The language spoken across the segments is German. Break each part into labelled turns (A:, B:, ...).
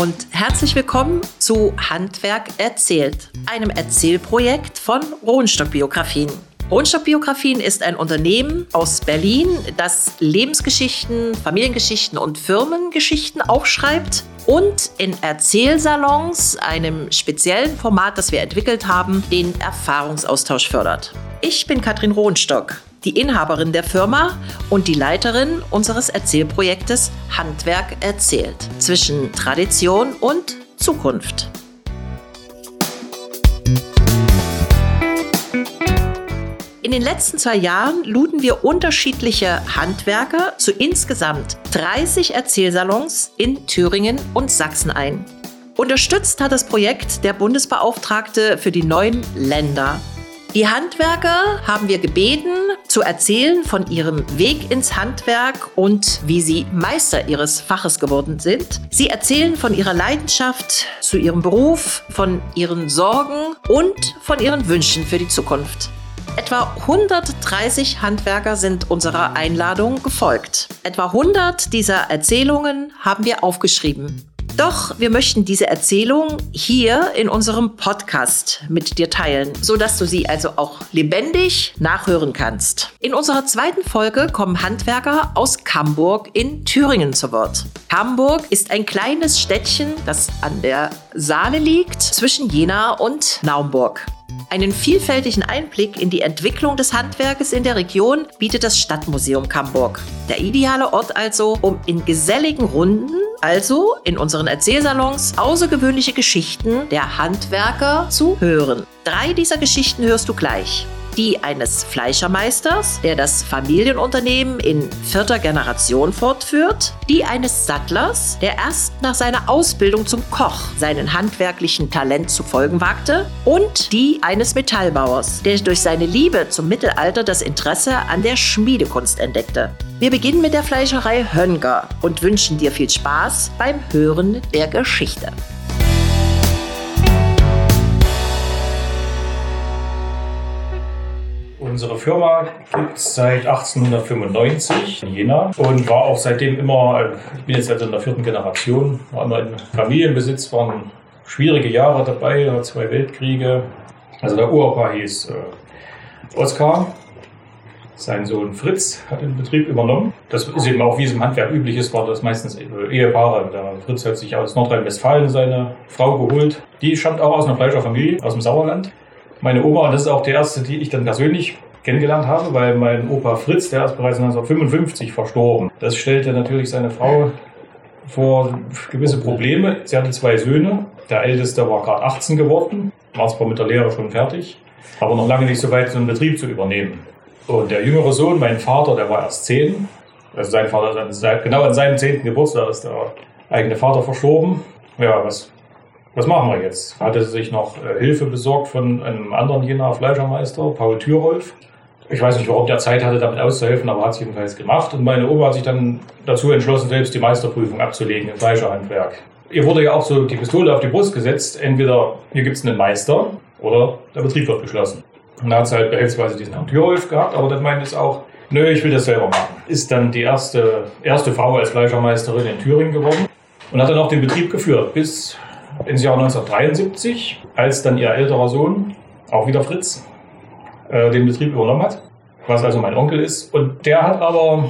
A: und herzlich willkommen zu Handwerk erzählt, einem Erzählprojekt von Rohnstock Biografien. Rohnstock Biografien ist ein Unternehmen aus Berlin, das Lebensgeschichten, Familiengeschichten und Firmengeschichten aufschreibt und in Erzählsalons, einem speziellen Format, das wir entwickelt haben, den Erfahrungsaustausch fördert. Ich bin Katrin Rohnstock die Inhaberin der Firma und die Leiterin unseres Erzählprojektes Handwerk erzählt zwischen Tradition und Zukunft. In den letzten zwei Jahren luden wir unterschiedliche Handwerker zu insgesamt 30 Erzählsalons in Thüringen und Sachsen ein. Unterstützt hat das Projekt der Bundesbeauftragte für die neuen Länder die Handwerker haben wir gebeten, zu erzählen von ihrem Weg ins Handwerk und wie sie Meister ihres Faches geworden sind. Sie erzählen von ihrer Leidenschaft zu ihrem Beruf, von ihren Sorgen und von ihren Wünschen für die Zukunft. Etwa 130 Handwerker sind unserer Einladung gefolgt. Etwa 100 dieser Erzählungen haben wir aufgeschrieben. Doch wir möchten diese Erzählung hier in unserem Podcast mit dir teilen, sodass du sie also auch lebendig nachhören kannst. In unserer zweiten Folge kommen Handwerker aus Camburg in Thüringen zu Wort. Hamburg ist ein kleines Städtchen, das an der Saale liegt, zwischen Jena und Naumburg. Einen vielfältigen Einblick in die Entwicklung des Handwerkes in der Region bietet das Stadtmuseum Camburg. Der ideale Ort also, um in geselligen Runden, also in unseren Erzählsalons, außergewöhnliche Geschichten der Handwerker zu hören. Drei dieser Geschichten hörst du gleich die eines Fleischermeisters, der das Familienunternehmen in vierter Generation fortführt, die eines Sattlers, der erst nach seiner Ausbildung zum Koch seinen handwerklichen Talent zu folgen wagte, und die eines Metallbauers, der durch seine Liebe zum Mittelalter das Interesse an der Schmiedekunst entdeckte. Wir beginnen mit der Fleischerei Hönger und wünschen dir viel Spaß beim Hören der Geschichte.
B: Unsere Firma gibt es seit 1895 in Jena und war auch seitdem immer, äh, ich bin jetzt also in der vierten Generation, war immer in Familienbesitz, waren schwierige Jahre dabei, zwei Weltkriege. Also der Uropa hieß äh, Oskar, sein Sohn Fritz hat den Betrieb übernommen. Das ist eben auch, wie es im Handwerk üblich ist, war das meistens Ehepaare. Der Fritz hat sich aus Nordrhein-Westfalen seine Frau geholt. Die stammt auch aus einer Fleischerfamilie, aus dem Sauerland meine Oma, und das ist auch die erste, die ich dann persönlich kennengelernt habe, weil mein Opa Fritz, der ist bereits 1955 verstorben. Das stellte natürlich seine Frau vor gewisse Probleme. Sie hatte zwei Söhne. Der älteste war gerade 18 geworden, war zwar mit der Lehre schon fertig, aber noch lange nicht so weit, so einen Betrieb zu übernehmen. Und der jüngere Sohn, mein Vater, der war erst 10. Also sein Vater, genau an seinem 10. Geburtstag ist der eigene Vater verstorben. Ja, was was machen wir jetzt? Hatte sich noch äh, Hilfe besorgt von einem anderen Jenaer Fleischermeister, Paul Thürolf. Ich weiß nicht, warum der Zeit hatte, damit auszuhelfen, aber hat es jedenfalls gemacht. Und meine Oma hat sich dann dazu entschlossen, selbst die Meisterprüfung abzulegen im Fleischerhandwerk. Ihr wurde ja auch so die Pistole auf die Brust gesetzt. Entweder hier gibt es einen Meister oder der Betrieb wird geschlossen. Und da hat sie halt behelfsweise diesen Herrn Thürolf gehabt, aber dann meinte es auch, nö, ich will das selber machen. Ist dann die erste, erste Frau als Fleischermeisterin in Thüringen geworden und hat dann auch den Betrieb geführt bis ins Jahr 1973, als dann ihr älterer Sohn, auch wieder Fritz, äh, den Betrieb übernommen hat, was also mein Onkel ist. Und der hat aber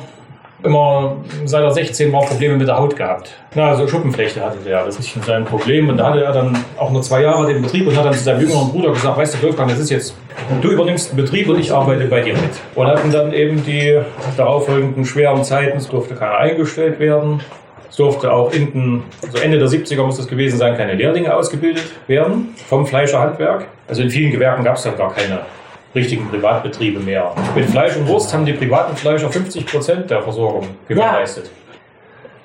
B: immer seit er 16 war Probleme mit der Haut gehabt. Na, also Schuppenflechte hatte der, das ist sein Problem. Und da hatte er dann auch nur zwei Jahre den Betrieb und hat dann zu seinem jüngeren Bruder gesagt, weißt du, Wolfgang, das ist jetzt, du übernimmst den Betrieb und ich arbeite bei dir mit. Und hatten dann eben die darauffolgenden schweren Zeiten, es durfte keiner eingestellt werden. Es durfte auch in so Ende der 70er muss das gewesen sein, keine Lehrlinge ausgebildet werden vom Fleischerhandwerk. Also in vielen Gewerken gab es dann gar keine richtigen Privatbetriebe mehr. Mit Fleisch und Wurst haben die privaten Fleischer 50 Prozent der Versorgung gewährleistet. Ja.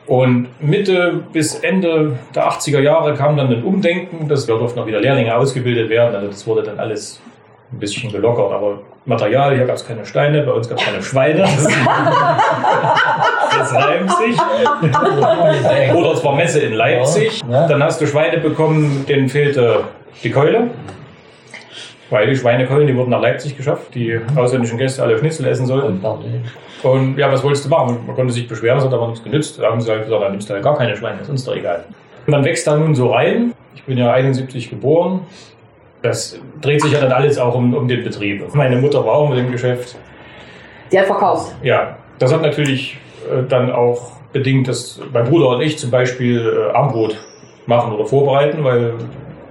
B: Und Mitte bis Ende der 80er Jahre kam dann ein Umdenken, dass wir durften auch wieder Lehrlinge ausgebildet werden. Also das wurde dann alles ein bisschen gelockert, aber Material, hier gab es keine Steine, bei uns gab es keine Schweine. Reimt sich. Oder es war Messe in Leipzig. Dann hast du Schweine bekommen, denen fehlte die Keule. Weil die Schweinekeulen, die wurden nach Leipzig geschafft, die ausländischen Gäste alle Schnitzel essen sollten. Und ja, was wolltest du machen? Man konnte sich beschweren, es hat aber nichts genützt. Da haben sie halt gesagt, dann nimmst du halt gar keine Schweine, ist uns doch egal. Man wächst da nun so rein. Ich bin ja 71 geboren. Das dreht sich ja dann alles auch um, um den Betrieb. Meine Mutter war auch mit dem Geschäft.
C: Die hat verkauft.
B: Ja, das hat natürlich dann auch bedingt, dass mein Bruder und ich zum Beispiel äh, Armbrot machen oder vorbereiten, weil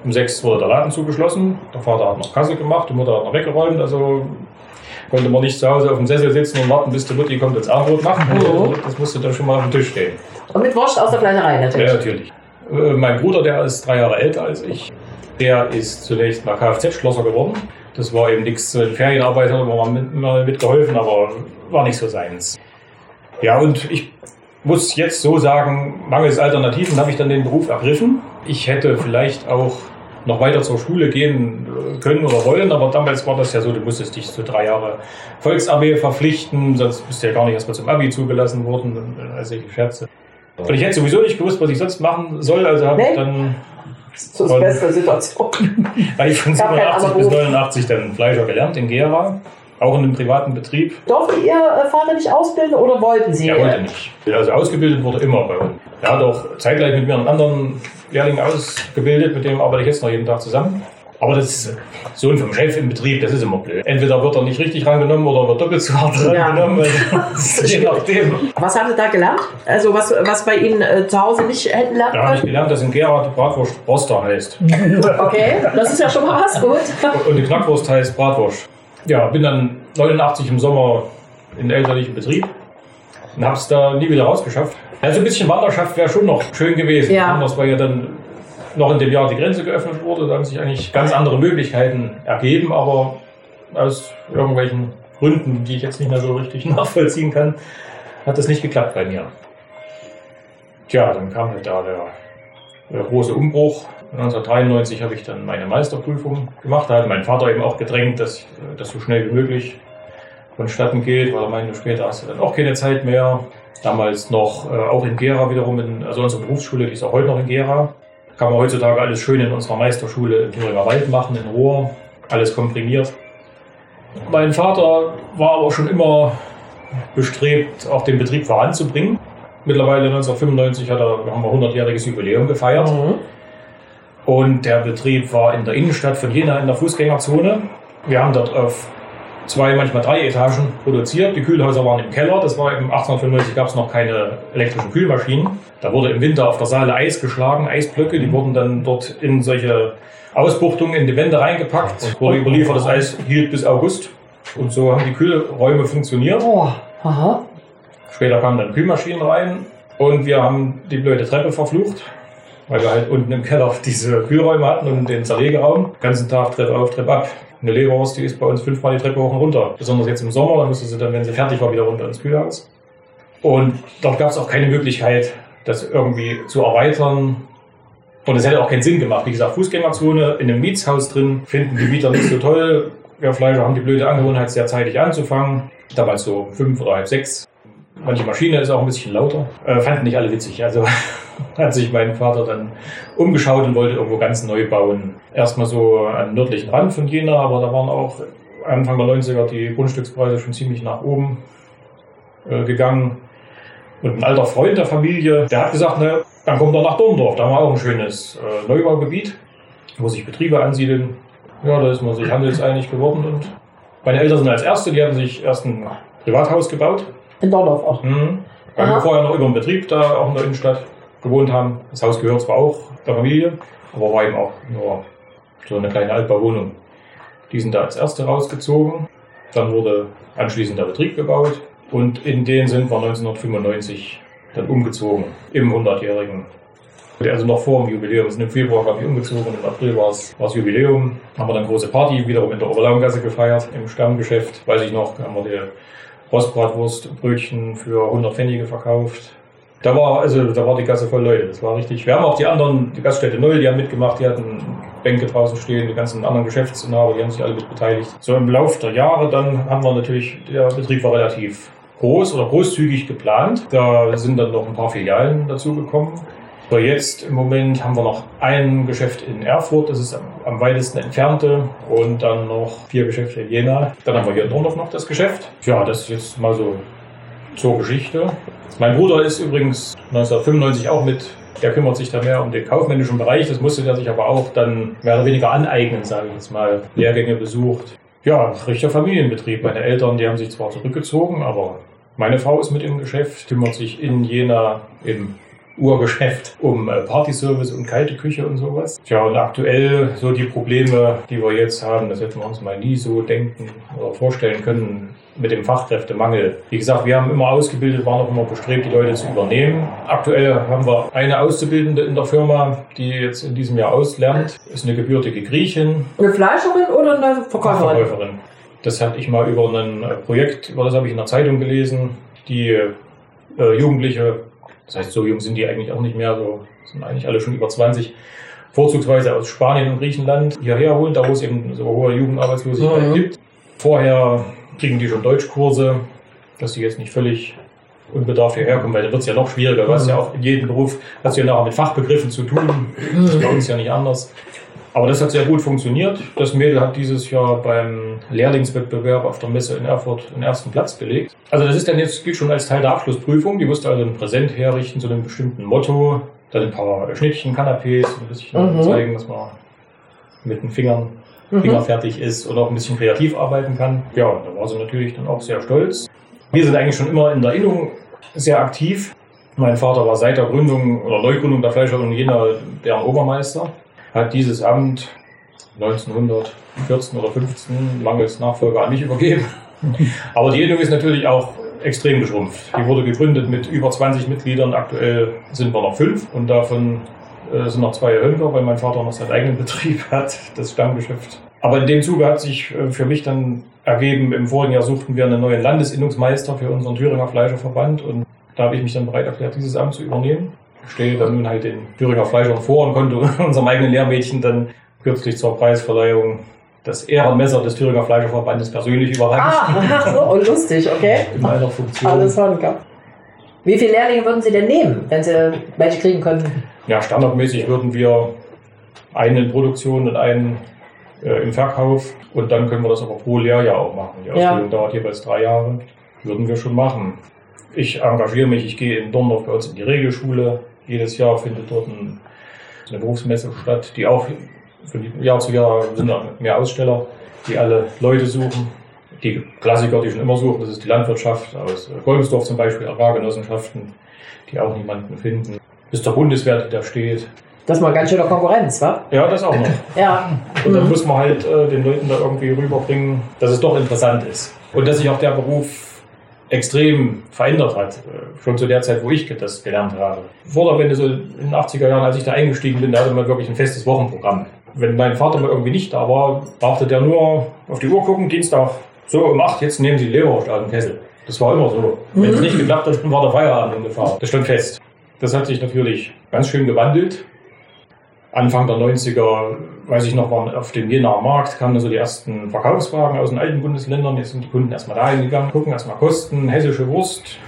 B: um sechs wurde der Laden zugeschlossen. Der Vater hat noch Kasse gemacht, die Mutter hat noch weggeräumt. Also konnte man nicht zu Hause auf dem Sessel sitzen und warten, bis die Mutti kommt ins Armbrot machen.
C: Mhm.
B: Das musste dann schon mal auf dem Tisch stehen.
C: Und mit Wurst aus der Fleischerei natürlich.
B: Ja, natürlich. Äh, Mein Bruder, der ist drei Jahre älter als ich, der ist zunächst mal Kfz-Schlosser geworden. Das war eben nichts, äh, Ferienarbeit hat er mal mitgeholfen, aber war nicht so seins. Ja, und ich muss jetzt so sagen, mangels Alternativen habe ich dann den Beruf ergriffen. Ich hätte vielleicht auch noch weiter zur Schule gehen äh, können oder wollen, aber damals war das ja so, du musstest dich so drei Jahre Volks-AB verpflichten, sonst bist du ja gar nicht erst mal zum Abi zugelassen worden, äh, solche Scherze. Und ich hätte sowieso nicht gewusst, was ich sonst machen soll, also habe
C: Nee.
B: ich dann,
C: Das ist die beste Situation.
B: weil ich von
C: Gab keinen
B: 87 bis
C: Beruf.
B: 89 dann Fleischer gelernt in Gera, auch in einem privaten Betrieb.
C: Durfte Ihr äh, Vater nicht ausbilden oder wollten Sie?
B: Er wollte nicht. Also ausgebildet wurde immer bei uns. Er hat auch zeitgleich mit mir einen anderen Lehrling ausgebildet, mit dem arbeite ich jetzt noch jeden Tag zusammen. Aber das ist Sohn vom Chef im Betrieb, das ist immer blöd. Entweder wird er nicht richtig rangenommen oder wird doppelt so hart
C: Ja.
B: rangenommen. Je nachdem.
C: Was haben Sie da gelernt? Also was, was bei Ihnen äh, zu Hause nicht hätten lernen
B: Da habe ich
C: können?
B: gelernt, dass in Gera die Bratwurst Roster heißt.
C: Okay, das ist ja schon mal was, gut.
B: Und die Knackwurst heißt Bratwurst. Ja, bin dann 89 im Sommer in den elterlichen Betrieb und habe es da nie wieder rausgeschafft. Also ein bisschen Wanderschaft wäre schon noch schön gewesen.
C: Ja.
B: Anders, weil ja dann noch in dem Jahr die Grenze geöffnet wurde. Da haben sich eigentlich ganz andere Möglichkeiten ergeben, aber aus irgendwelchen Gründen, die ich jetzt nicht mehr so richtig nachvollziehen kann, hat das nicht geklappt bei mir. Tja, dann kam halt da der, der große Umbruch. 1993 habe ich dann meine Meisterprüfung gemacht. Da hat mein Vater eben auch gedrängt, dass das so schnell wie möglich vonstatten geht, weil er meinte, später hast du dann auch keine Zeit mehr. Damals noch äh, auch in Gera wiederum, in, also unsere Berufsschule, die ist auch heute noch in Gera. Kann man heutzutage alles schön in unserer Meisterschule in Thüringer Wald machen, in Rohr, alles komprimiert. Mein Vater war aber schon immer bestrebt, auch den Betrieb voranzubringen. Mittlerweile 1995 hat er, haben wir 100-jähriges Jubiläum gefeiert.
C: Mhm.
B: Und der Betrieb war in der Innenstadt von Jena in der Fußgängerzone. Wir haben dort auf zwei, manchmal drei Etagen produziert. Die Kühlhäuser waren im Keller. Das war eben 1895 gab es noch keine elektrischen Kühlmaschinen. Da wurde im Winter auf der Saale Eis geschlagen, Eisblöcke. Die wurden dann dort in solche Ausbuchtungen in die Wände reingepackt. Wurde überliefert, das Eis hielt bis August. Und so haben die Kühlräume funktioniert.
C: Oh, aha.
B: Später kamen dann Kühlmaschinen rein und wir haben die blöde Treppe verflucht, weil wir halt unten im Keller diese Kühlräume hatten und den Zerlegeraum. Den ganzen Tag Treppe auf, Treppe ab. Eine Leberwurst, die ist bei uns fünfmal die Treppe hoch und runter. Besonders jetzt im Sommer, da musste sie dann, wenn sie fertig war, wieder runter ins Kühlhaus. Und dort gab es auch keine Möglichkeit, das irgendwie zu erweitern. Und es hätte auch keinen Sinn gemacht. Wie gesagt, Fußgängerzone in einem Mietshaus drin finden die Mieter nicht so toll. Wir Fleischer haben die blöde Angewohnheit, sehr zeitig anzufangen. Damals so fünf oder halb sechs. Manche Maschine ist auch ein bisschen lauter. Äh, fanden nicht alle witzig. Also hat sich mein Vater dann umgeschaut und wollte irgendwo ganz neu bauen. Erstmal so den nördlichen Rand von Jena, aber da waren auch Anfang der 90er die Grundstückspreise schon ziemlich nach oben äh, gegangen. Und ein alter Freund der Familie, der hat gesagt, ne, dann kommt er nach Dorndorf. Da haben wir auch ein schönes äh, Neubaugebiet, wo sich Betriebe ansiedeln. Ja, da ist man sich handelseinig geworden. Und meine Eltern sind als Erste, die hatten sich erst ein Privathaus gebaut.
C: In Dorndorf auch.
B: Mhm. Weil
C: Aha.
B: wir vorher noch über den Betrieb da auch in der Innenstadt gewohnt haben. Das Haus gehört zwar auch der Familie, aber war eben auch nur so eine kleine Altbauwohnung. Die sind da als Erste rausgezogen. Dann wurde anschließend der Betrieb gebaut und in den sind wir 1995 dann umgezogen, im 100-jährigen. Also noch vor dem Jubiläum. Wir sind im Februar, glaube ich, umgezogen und im April war es Jubiläum. Haben wir dann große Party wiederum in der Oberlaumgasse gefeiert, im Stammgeschäft. Weiß ich noch, haben wir die Rostbratwurstbrötchen für 100 Pfennige verkauft. Da war, also, da war die Gasse voll Leute. Das war richtig. Wir haben auch die anderen, die Gaststätte Null, die haben mitgemacht, die hatten Bänke draußen stehen, die ganzen anderen Geschäftsinhaber, die haben sich alle mit beteiligt. So im Laufe der Jahre dann haben wir natürlich, der Betrieb war relativ groß oder großzügig geplant. Da sind dann noch ein paar Filialen dazugekommen. So, jetzt im Moment haben wir noch ein Geschäft in Erfurt, das ist am, am weitesten entfernte, und dann noch vier Geschäfte in Jena. Dann haben wir hier in Dorndorf noch das Geschäft. Ja, das ist jetzt mal so zur Geschichte. Mein Bruder ist übrigens 1995 auch mit, der kümmert sich da mehr um den kaufmännischen Bereich. Das musste der sich aber auch dann mehr oder weniger aneignen, sage ich jetzt mal. Lehrgänge besucht. Ja, richtiger Familienbetrieb. Meine Eltern, die haben sich zwar zurückgezogen, aber meine Frau ist mit im Geschäft, kümmert sich in Jena im Urgeschäft um äh, Partyservice und kalte Küche und sowas. Tja, und aktuell so die Probleme, die wir jetzt haben, das hätten wir uns mal nie so denken oder vorstellen können mit dem Fachkräftemangel. Wie gesagt, wir haben immer ausgebildet, waren auch immer bestrebt, die Leute zu übernehmen. Aktuell haben wir eine Auszubildende in der Firma, die jetzt in diesem Jahr auslernt, ist eine gebürtige Griechin.
C: Eine Fleischerin oder eine Verkäuferin?
B: Verkäuferin. Das hatte ich mal über ein äh, Projekt, über das habe ich in der Zeitung gelesen, die äh, Jugendliche das heißt, so jung sind die eigentlich auch nicht mehr, so sind eigentlich alle schon über 20, vorzugsweise aus Spanien und Griechenland hierher holen, da wo es eben so hohe Jugendarbeitslosigkeit mhm. gibt. Vorher kriegen die schon Deutschkurse, dass die jetzt nicht völlig unbedarft hierher kommen, weil da wird es ja noch schwieriger. Du hast ja auch in jedem Beruf, hast du ja nachher mit Fachbegriffen zu tun. Das ist bei uns ja nicht anders. Aber das hat sehr gut funktioniert. Das Mädel hat dieses Jahr beim Lehrlingswettbewerb auf der Messe in Erfurt den ersten Platz belegt. Also das ist dann jetzt, gilt schon als Teil der Abschlussprüfung. Die musste also ein Präsent herrichten zu einem bestimmten Motto. Dann ein paar Schnittchen, Kanapés, ein bisschen mhm. zeigen, dass man mit den Fingern mhm. fingerfertig ist und auch ein bisschen kreativ arbeiten kann. Ja, da war sie natürlich dann auch sehr stolz. Wir sind eigentlich schon immer in der Innung sehr aktiv. Mein Vater war seit der Gründung oder Neugründung der Fleischerung Jena deren Obermeister hat dieses Amt 1914 oder 15 mangels Nachfolger an mich übergeben. Aber die Innung ist natürlich auch extrem geschrumpft. Die wurde gegründet mit über 20 Mitgliedern. Aktuell sind wir noch fünf und davon äh, sind noch zwei Hönker, weil mein Vater noch seinen eigenen Betrieb hat, das Stammgeschäft. Aber in dem Zuge hat sich äh, für mich dann ergeben, im vorigen Jahr suchten wir einen neuen Landesinnungsmeister für unseren Thüringer Fleischerverband und da habe ich mich dann bereit erklärt, dieses Amt zu übernehmen stehe dann nun halt den Thüringer Fleischern vor und konnte unserem eigenen Lehrmädchen dann kürzlich zur Preisverleihung das Ehrenmesser des Thüringer Fleischerverbandes persönlich überreichen.
C: Ah, ach so,lustig, okay.
B: In meiner Funktion.
C: Alles Honka. Wie viele Lehrlinge würden Sie denn nehmen, wenn Sie welche kriegen könnten?
B: Ja, standardmäßig würden wir einen in Produktion und einen äh, im Verkauf. Und dann können wir das aber pro Lehrjahr auch machen. Die Ausbildung ja. dauert jeweils drei Jahre. Würden wir schon machen. Ich engagiere mich, ich gehe in Dorndorf bei uns in die Regelschule, jedes Jahr findet dort ein, eine Berufsmesse statt, die auch von Jahr zu Jahr sind da mehr Aussteller, die alle Leute suchen. Die Klassiker, die schon immer suchen, das ist die Landwirtschaft aus Golmsdorf zum Beispiel, Agrargenossenschaften, die auch niemanden finden. Das ist der Bundeswehr, die da steht.
C: Das ist mal ganz schöne Konkurrenz, wa?
B: Ja, das auch noch.
C: ja.
B: Und dann muss man halt äh, den Leuten da irgendwie rüberbringen, dass es doch interessant ist. Und dass sich auch der Beruf extrem verändert hat, äh, schon zu der Zeit, wo ich das gelernt habe. Vor der Wende, so in den 80er Jahren, als ich da eingestiegen bin, da hatte man wirklich ein festes Wochenprogramm. Wenn mein Vater mal irgendwie nicht da war, brauchte der nur auf die Uhr gucken, Dienstag, so um 8, jetzt nehmen Sie Leberwurst aus dem Kessel. Das war immer so. Wenn es nicht geklappt hat, dann war der Feierabend in Gefahr. Das stand fest. Das hat sich natürlich ganz schön gewandelt. Anfang der 90er, weiß ich noch, waren auf dem Jenaer Markt, kamen so die ersten Verkaufswagen aus den alten Bundesländern. Jetzt sind die Kunden erstmal da hingegangen, gucken erstmal Kosten, hessische Wurst.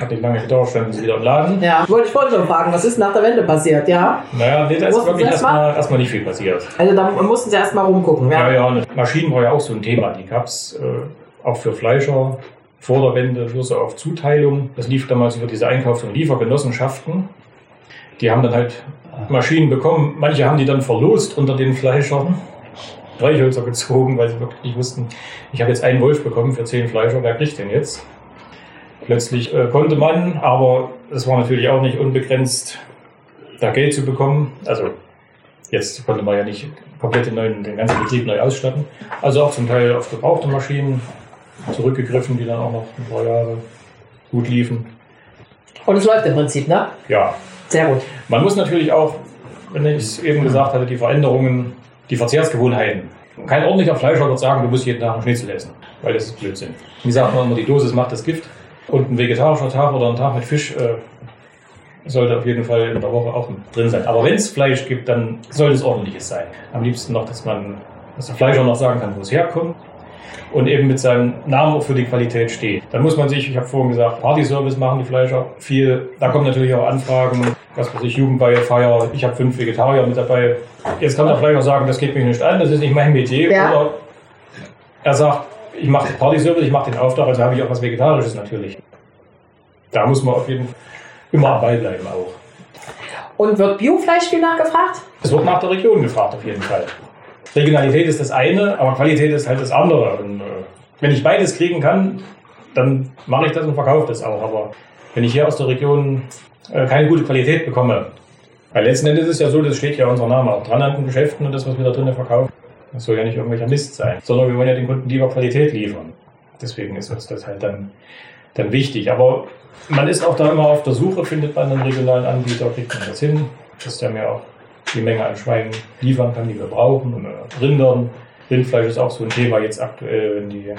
B: Hat nicht lange gedauert, standen sie wieder im Laden.
C: Ja, wollte ich vorhin schon fragen, was ist nach der Wende passiert, ja?
B: Naja, nee, da ist wirklich erstmal erst erstmal nicht viel passiert.
C: Also da mussten sie erstmal rumgucken,
B: ja? Ja, ja, Maschinen war ja auch so ein Thema. Die gab es äh, auch für Fleischer vor der Wende, nur so auf Zuteilung. Das lief damals über diese Einkaufs- und Liefergenossenschaften. Die haben dann halt Maschinen bekommen. Manche haben die dann verlost unter den Fleischern. Streichhölzer gezogen, weil sie wirklich nicht wussten, ich habe jetzt einen Wolf bekommen für zehn Fleischer, wer kriegt den jetzt? Plötzlich äh, konnte man, aber es war natürlich auch nicht unbegrenzt, da Geld zu bekommen. Also jetzt konnte man ja nicht komplett den, neuen, den ganzen Betrieb neu ausstatten. Also auch zum Teil auf gebrauchte Maschinen zurückgegriffen, die dann auch noch ein paar Jahre gut liefen.
C: Und es läuft im Prinzip, ne?
B: Ja,
C: sehr gut.
B: Man muss natürlich auch, wenn ich es eben gesagt hatte, die Veränderungen, die Verzehrsgewohnheiten. Kein ordentlicher Fleischer wird sagen, du musst jeden Tag einen Schnitzel essen, weil das ist Blödsinn. Wie sagt man immer, die Dosis macht das Gift. Und ein vegetarischer Tag oder ein Tag mit Fisch äh, sollte auf jeden Fall in der Woche auch drin sein. Aber wenn es Fleisch gibt, dann sollte es ordentliches sein. Am liebsten noch, dass man, dass der Fleischer noch sagen kann, wo es herkommt und eben mit seinem Namen auch für die Qualität steht. Dann muss man sich, ich habe vorhin gesagt, Party-Service machen die Fleischer viel. Da kommen natürlich auch Anfragen, was weiß ich, Jugendweihfeier, ich habe fünf Vegetarier mit dabei. Jetzt kann der Fleischer sagen, das geht mich nicht an, das ist nicht mein Metier. Ja. Oder er sagt, ich mache Party-Service, ich mache den Auftrag, also habe ich auch was Vegetarisches natürlich. da muss man auf jeden Fall immer am Ball bleiben auch.
C: Und wird Biofleisch viel nachgefragt?
B: Es wird nach der Region gefragt, auf jeden Fall. Regionalität ist das eine, aber Qualität ist halt das andere. Und, äh, wenn ich beides kriegen kann, dann mache ich das und verkaufe das auch. Aber wenn ich hier aus der Region äh, keine gute Qualität bekomme, weil letzten Endes ist es ja so, das steht ja unser Name auch dran an den Geschäften und das, was wir da drinnen verkaufen. Das soll ja nicht irgendwelcher Mist sein, sondern wir wollen ja den Kunden lieber Qualität liefern. Deswegen ist uns das halt dann, dann wichtig. Aber man ist auch da immer auf der Suche, findet man einen regionalen Anbieter, kriegt man das hin, dass der mir auch die Menge an Schweinen liefern kann, die wir brauchen. Und Rindern, Rindfleisch ist auch so ein Thema jetzt aktuell, wenn die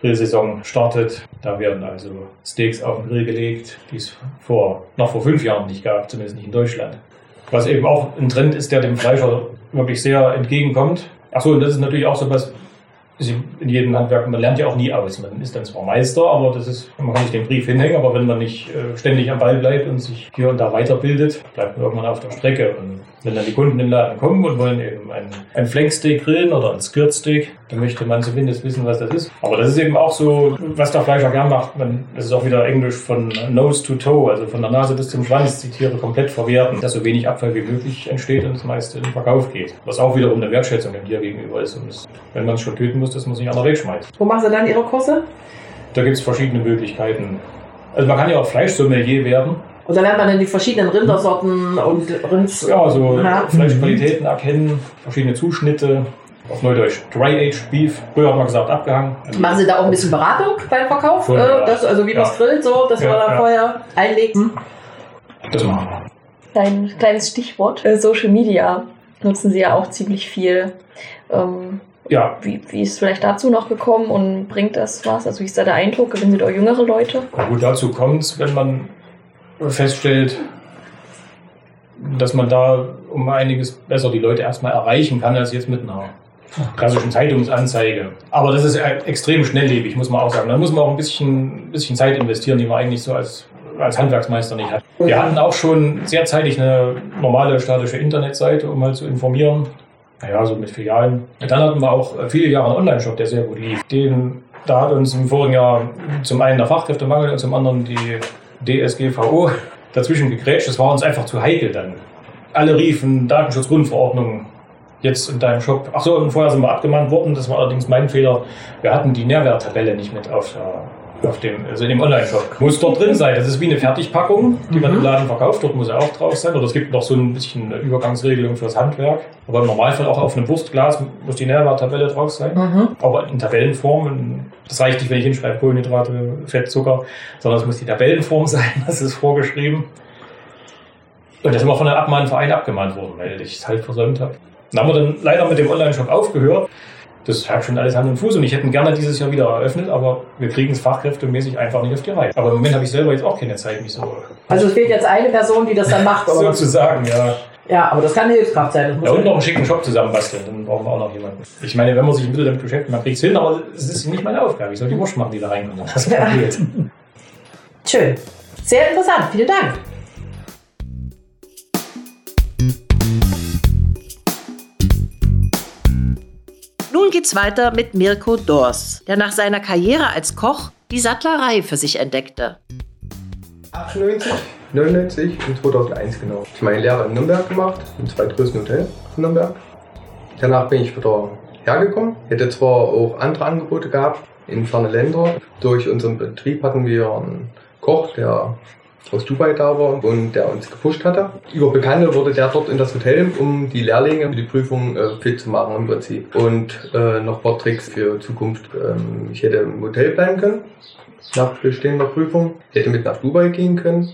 B: Grillsaison startet. Da werden also Steaks auf den Grill gelegt, die es vor, noch vor fünf Jahren nicht gab, zumindest nicht in Deutschland. Was eben auch ein Trend ist, der dem Fleischer wirklich sehr entgegenkommt. Achso, und das ist natürlich auch so was, in jedem Handwerk, man lernt ja auch nie aus. Man ist dann zwar Meister, aber das ist, man kann nicht den Brief hinhängen, aber wenn man nicht äh, ständig am Ball bleibt und sich hier und da weiterbildet, bleibt man irgendwann auf der Strecke. Und wenn dann die Kunden den Laden kommen und wollen eben ein, ein Flanksteak grillen oder ein Skirtsteak, dann möchte man zumindest wissen, was das ist. Aber das ist eben auch so, was der Fleischer gern macht. Man, das ist auch wieder Englisch von Nose to Toe, also von der Nase bis zum Schwanz, die Tiere komplett verwerten, dass so wenig Abfall wie möglich entsteht und das meiste in den Verkauf geht. Was auch wiederum eine Wertschätzung dem Tier gegenüber ist. Und das, wenn man es schon töten muss, dass man es nicht der wegschmeißt.
C: Wo machen Sie dann Ihre Kurse?
B: Da gibt es verschiedene Möglichkeiten. Also man kann ja auch Fleischsommelier werden.
C: Und da lernt man dann die verschiedenen Rindersorten und Rinds.
B: Ja, so
C: Ja.
B: Fleischqualitäten erkennen, verschiedene Zuschnitte. Auf Neudeutsch Dry-Aged Beef. Früher hat man gesagt abgehangen.
C: Machen Sie da auch ein bisschen Beratung beim Verkauf? Äh,
B: ja.
C: das, also wie man es
B: Ja.
C: grillt, so, dass
B: Ja,
C: man da
B: ja.
C: vorher einlegt. Hm?
B: Das machen wir.
D: Ein kleines Stichwort. Äh, Social Media nutzen Sie ja auch ziemlich viel. Ähm,
B: Ja,
D: wie, wie ist es vielleicht dazu noch gekommen und bringt das was? Also wie ist da der Eindruck? Gewinnen Sie da auch jüngere Leute?
B: gut, dazu kommt es, wenn man feststellt, dass man da um einiges besser die Leute erstmal erreichen kann, als jetzt mit einer klassischen Zeitungsanzeige. Aber das ist äh, extrem schnelllebig, muss man auch sagen. Da muss man auch ein bisschen, bisschen Zeit investieren, die man eigentlich so als, als Handwerksmeister nicht hat. Wir hatten auch schon sehr zeitig eine normale statische Internetseite, um mal zu informieren. Naja, so mit Filialen. Dann hatten wir auch äh, viele Jahre einen Online-Shop, der sehr gut lief. Den, da hat uns im vorigen Jahr zum einen der Fachkräftemangel und zum anderen die DSGVO dazwischen gegrätscht. Das war uns einfach zu heikel dann. Alle riefen Datenschutzgrundverordnung jetzt in deinem Shop. Ach so, und vorher sind wir abgemahnt worden. Das war allerdings mein Fehler. Wir hatten die Nährwerttabelle nicht mit auf, der, auf dem, also in dem Online-Shop. Muss dort drin sein. Das ist wie eine Fertigpackung, die man im Laden verkauft. Dort muss er auch drauf sein. Oder es gibt noch so ein bisschen eine Übergangsregelung fürs Handwerk. Aber im Normalfall auch auf einem Wurstglas muss die Nährwerttabelle drauf sein.
C: Mhm.
B: Aber in Tabellenform. Das reicht nicht, wenn ich hinschreibe Kohlenhydrate, Fett, Zucker, sondern es muss die Tabellenform sein. Das ist vorgeschrieben. Und das sind wir von einem abmahnenden Verein abgemahnt worden, weil ich es halt versäumt habe. Dann haben wir dann leider mit dem Online-Shop aufgehört. Das hat schon alles Hand und Fuß und ich hätte ihn gerne dieses Jahr wieder eröffnet, aber wir kriegen es fachkräftemäßig einfach nicht auf die Reihe. Aber im Moment habe ich selber jetzt auch keine Zeit, mich so
C: Also es fehlt jetzt eine Person, die das dann macht. Oder?
B: sozusagen, ja.
C: Ja, aber das kann eine Hilfskraft sein.
B: Ja, und noch einen schicken Shop zusammenbasteln, dann brauchen wir auch noch jemanden. Ich meine, wenn man sich ein bisschen damit beschäftigt, man kriegt es hin, aber es ist nicht meine Aufgabe. Ich soll die Wurst machen, die da reinkommt. Das
C: Ja. Schön. Sehr interessant. Vielen Dank.
A: Geht's weiter mit Mirko Dors, der nach seiner Karriere als Koch die Sattlerei für sich entdeckte.
E: 98, 99 und 2001 genau. Ich habe meine Lehre in Nürnberg gemacht, im zweitgrößten Hotel in Nürnberg. Danach bin ich wieder hergekommen. Hätte zwar auch andere Angebote gehabt in ferne Länder. Durch unseren Betrieb hatten wir einen Koch, der aus Dubai da war und der uns gepusht hatte. Über Bekannte wurde der dort in das Hotel, um die Lehrlinge für die Prüfung äh, fit zu machen im Prinzip. Und äh, noch ein paar Tricks für Zukunft. Ähm, ich hätte im Hotel bleiben können nach bestehender Prüfung. Hätte mit nach Dubai gehen können.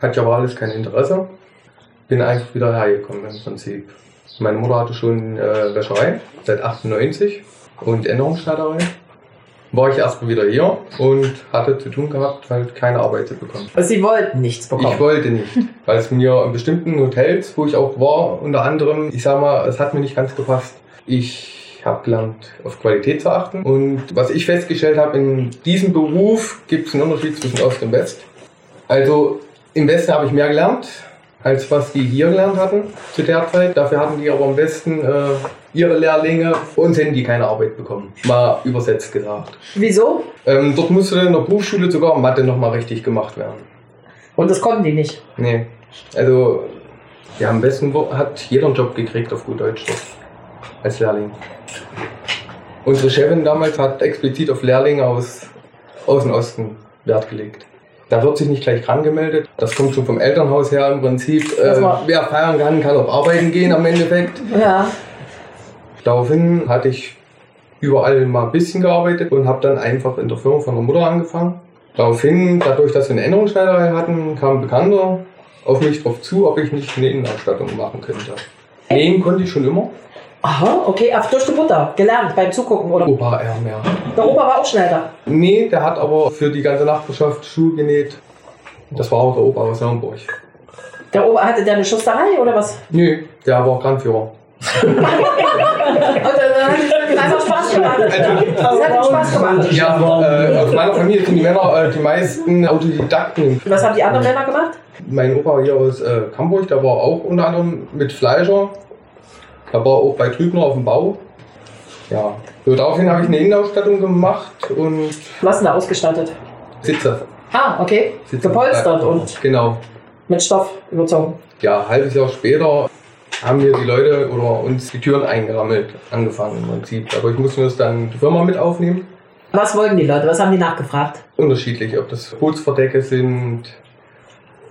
E: Hatte aber alles kein Interesse. Bin einfach wieder hergekommen im Prinzip. Meine Mutter hatte schon äh, Wäscherei seit 98 und Änderungsschneiderei. War ich erstmal wieder hier und hatte zu tun gehabt, halt keine Arbeit zu bekommen.
C: Also Sie wollten nichts bekommen.
E: Ich wollte nicht, weil es mir in bestimmten Hotels, wo ich auch war, unter anderem, ich sag mal, es hat mir nicht ganz gepasst. Ich habe gelernt, auf Qualität zu achten. Und was ich festgestellt habe, in diesem Beruf gibt es einen Unterschied zwischen Ost und West. Also im Westen habe ich mehr gelernt, als was die hier gelernt hatten zu der Zeit. Dafür hatten die aber im Westen äh, ihre Lehrlinge und hätten die keine Arbeit bekommen. Mal übersetzt gesagt.
C: Wieso?
E: Ähm, dort musste in der Berufsschule sogar Mathe nochmal richtig gemacht werden.
C: Und das konnten die nicht.
E: Nee. Also, ja, am besten hat jeder einen Job gekriegt auf gut Deutsch dort. Als Lehrling. Unsere Chefin damals hat explizit auf Lehrlinge aus, aus dem Osten Wert gelegt. Da wird sich nicht gleich krank gemeldet. Das kommt schon vom Elternhaus her im Prinzip. Äh, wer feiern kann, kann auch arbeiten gehen am Endeffekt.
C: Ja.
E: Daraufhin hatte ich überall mal ein bisschen gearbeitet und habe dann einfach in der Firma von der Mutter angefangen. Daraufhin, dadurch, dass wir eine Änderungsschneiderei hatten, kam ein Bekannter auf mich drauf zu, ob ich nicht eine Innenausstattung machen könnte. Nähen konnte ich schon immer.
C: Aha, okay. Ach, durch die Mutter. Gelernt beim Zugucken, oder?
E: Opa eher mehr.
C: Der Opa war auch Schneider.
E: Nee, der hat aber für die ganze Nachbarschaft Schuhe genäht. Das war auch der Opa aus Naumburg.
C: Der Opa hatte der eine Schusterei, oder was?
E: Nö, der war Kranführer.
C: Und dann hat es einfach Spaß gemacht. Das hat Spaß gemacht.
E: Ja, äh, aus meiner Familie sind die Männer äh, die meisten Autodidakten.
C: Was haben die anderen Männer gemacht?
E: Mein Opa hier aus äh, Hamburg, der war auch unter anderem mit Fleischer. War auch bei Trübner auf dem Bau. Ja, so daraufhin habe ich eine Innenausstattung gemacht und
C: Was denn da ausgestattet?
E: Sitze.
C: Ah, okay.
E: Sitze.
C: Gepolstert und
E: Genau.
C: mit Stoff überzogen.
E: Ja, ein halbes Jahr später haben wir die Leute oder uns die Türen eingerammelt, angefangen im Prinzip. Dadurch mussten wir es dann die Firma mit aufnehmen.
C: Was wollten die Leute? Was haben die nachgefragt?
E: Unterschiedlich, ob das Bootsverdecke sind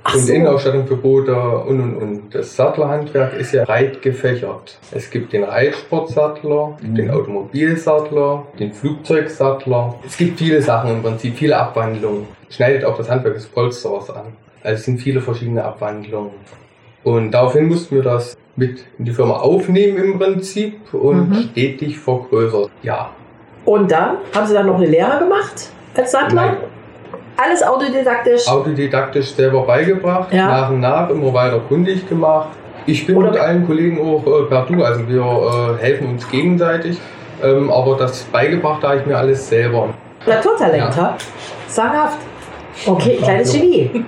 C: Ach
E: und
C: so.
E: Innenausstattung für Boote und und und. Das Sattlerhandwerk ist ja breit gefächert. Es gibt den Reitsportsattler, den Automobilsattler, den Flugzeugsattler. Es gibt viele Sachen im Prinzip, viele Abwandlungen. Schneidet auch das Handwerk des Polsterers an. Also es sind viele verschiedene Abwandlungen. Und daraufhin mussten wir das mit in die Firma aufnehmen im Prinzip und
C: Mhm.
E: stetig vergrößert. Ja,
C: Und dann haben sie dann noch eine Lehre gemacht als Sattler?
E: Nein.
C: Alles autodidaktisch.
E: autodidaktisch selber beigebracht,
C: Ja.
E: nach und nach immer weiter kundig gemacht. Ich bin
C: Oder-
E: mit allen Kollegen auch äh, per Du, also wir äh, helfen uns gegenseitig. Ähm, aber das beigebracht habe ich mir alles selber.
C: Naturtalent, ha? Sagenhaft. Okay, kleines
E: Ja.
C: Genie.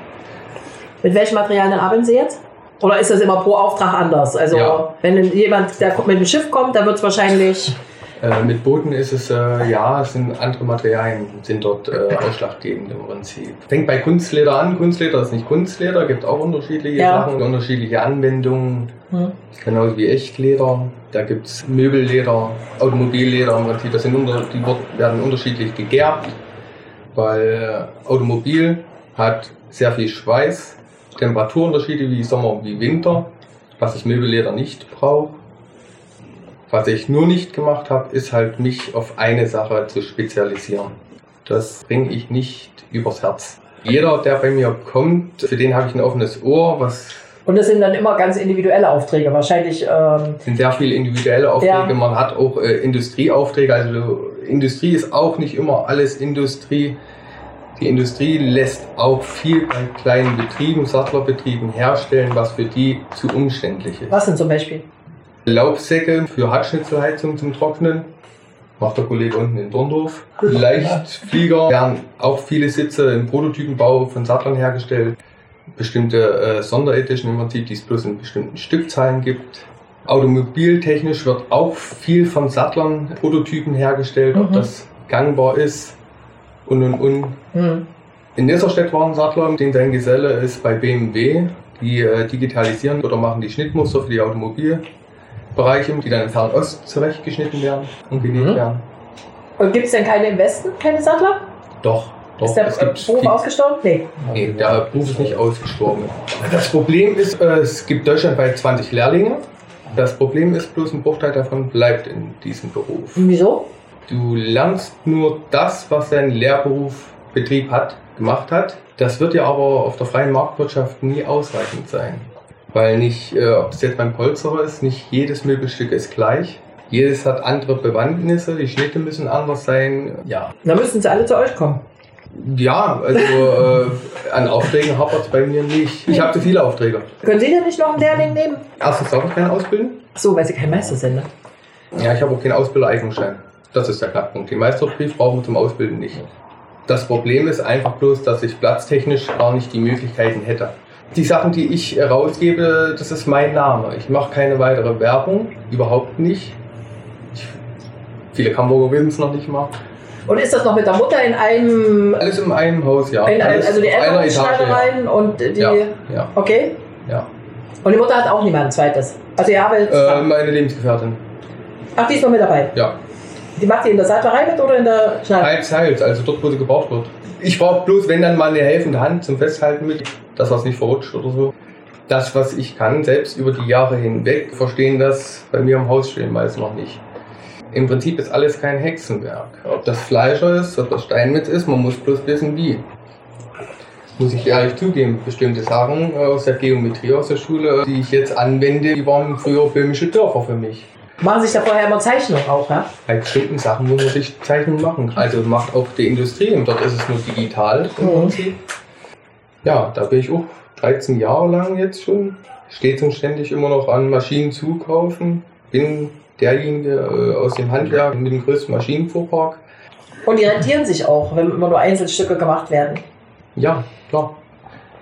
C: Mit welchen Materialien arbeiten Sie jetzt? Oder ist das immer pro Auftrag anders? Also,
E: Ja.
C: wenn jemand, der mit dem Schiff kommt, dann wird es wahrscheinlich.
E: Äh, mit Booten ist es, äh, ja, es sind andere Materialien, sind dort äh, ausschlaggebend im Prinzip. Fängt bei Kunstleder an. Kunstleder ist nicht Kunstleder, gibt auch unterschiedliche
C: Ja.
E: Sachen, unterschiedliche Anwendungen.
C: Hm.
E: Genauso wie Echtleder. Da gibt es Möbelleder, Automobilleder im Prinzip. Das sind unter, die werden unterschiedlich gegerbt, weil Automobil hat sehr viel Schweiß, Temperaturunterschiede wie Sommer und wie Winter, was das Möbelleder nicht braucht. Was ich nur nicht gemacht habe, ist halt mich auf eine Sache zu spezialisieren. Das bringe ich nicht übers Herz. Jeder, der bei mir kommt, für den habe ich ein offenes Ohr, was
C: Und das sind dann immer ganz individuelle Aufträge. Wahrscheinlich, ähm,
E: sind sehr viele individuelle Aufträge.
C: Ja.
E: Man hat auch äh, Industrieaufträge. Also Industrie ist auch nicht immer alles Industrie. Die Industrie lässt auch viel bei kleinen Betrieben, Sattlerbetrieben herstellen, was für die zu umständlich ist.
C: was denn zum Beispiel?
E: Laubsäcke für Hartschnitzelheizung zum Trocknen. Macht der Kollege unten in Dorndorf. Leichtflieger werden auch viele Sitze im Prototypenbau von Sattlern hergestellt. Bestimmte äh, Sonderedition im Prinzip, die es bloß in bestimmten Stückzahlen gibt. Automobiltechnisch wird auch viel von Sattlern Prototypen hergestellt, ob
C: Mhm.
E: das gangbar ist und und und.
C: Hm.
E: In Nisserstedt war ein Sattler, den sein Geselle ist bei BMW. Die äh, digitalisieren oder machen die Schnittmuster für die Automobilbereiche, die dann in Fernost zurechtgeschnitten werden und genäht
C: Mhm.
E: werden.
C: Und gibt es denn keine im Westen, keine Sattler?
E: Doch, doch.
C: ist der
E: es gibt
C: Beruf ausgestorben? Nee.
E: Nee, der Beruf ist nicht ausgestorben. Das Problem ist, äh, es gibt deutschlandweit 20 Lehrlinge. Das Problem ist bloß, ein Bruchteil davon bleibt in diesem Beruf.
C: Wieso?
E: Du lernst nur das, was dein Lehrberufbetrieb hat, gemacht hat. Das wird ja aber auf der freien Marktwirtschaft nie ausreichend sein. Weil nicht, äh, ob es jetzt beim Polsterer ist, nicht jedes Möbelstück ist gleich. Jedes hat andere Bewandtnisse, die Schnitte müssen anders sein. Ja,
C: Da müssen sie alle zu euch kommen.
E: ja also äh, an Aufträgen hapert es bei mir nicht. Ich habe zu viele Aufträge.
C: Können Sie denn nicht noch einen Lehrling nehmen?
E: Erstens darf ich keine ausbilden.
C: Ach so, weil Sie kein Meister sind, ne?
E: Ja, ich habe auch keinen Ausbildereignungsschein. Das ist der Knackpunkt. Den Meisterbrief brauchen wir zum Ausbilden nicht. Das Problem ist einfach bloß, dass ich platztechnisch gar nicht die Möglichkeiten hätte. Die Sachen, die ich rausgebe, das ist mein Name. Ich mache keine weitere Werbung, überhaupt nicht. Viele Hamburger wissen es noch nicht mal.
C: Und ist das noch mit der Mutter in einem.
E: Alles in einem Haus, ja.
C: In, also die Eltern
E: Etage,
C: Schneidereien und die.
E: Ja, ja,
C: Okay.
E: ja.
C: Und die Mutter hat auch niemand zweites. Also ihr arbeitet.
E: Äh, meine Lebensgefährtin.
C: Ach, die ist noch mit dabei.
E: Ja.
C: Die macht die in der Sattlerei mit oder in der Schneiderei?
E: Teils, teils, also dort, wo sie gebraucht wird. Ich brauche bloß, wenn dann mal eine helfende Hand zum Festhalten mit, dass was nicht verrutscht oder so. Das, was ich kann, selbst über die Jahre hinweg, verstehen das bei mir im Haus stehen meist noch nicht. Im Prinzip ist alles kein Hexenwerk. Ob das Fleischer ist, ob das Steinmetz ist, man muss bloß wissen, wie. Muss ich ehrlich zugeben, bestimmte Sachen äh, aus der Geometrie aus der Schule, die ich jetzt anwende, die waren früher böhmische Dörfer für mich.
C: Machen sich da vorher immer Zeichnungen auch, ja?
E: Bei bestimmten Sachen muss man sich Zeichnungen machen. Also macht auch die Industrie und dort ist es nur digital im
C: Mhm.
E: Ja, da bin ich auch 13 Jahre lang jetzt schon. Stets und ständig immer noch an Maschinen zukaufen. Bin derjenige äh, aus dem Handwerk mit dem größten Maschinenfuhrpark.
C: Und die rentieren sich auch, wenn immer nur Einzelstücke gemacht werden.
E: Ja, klar.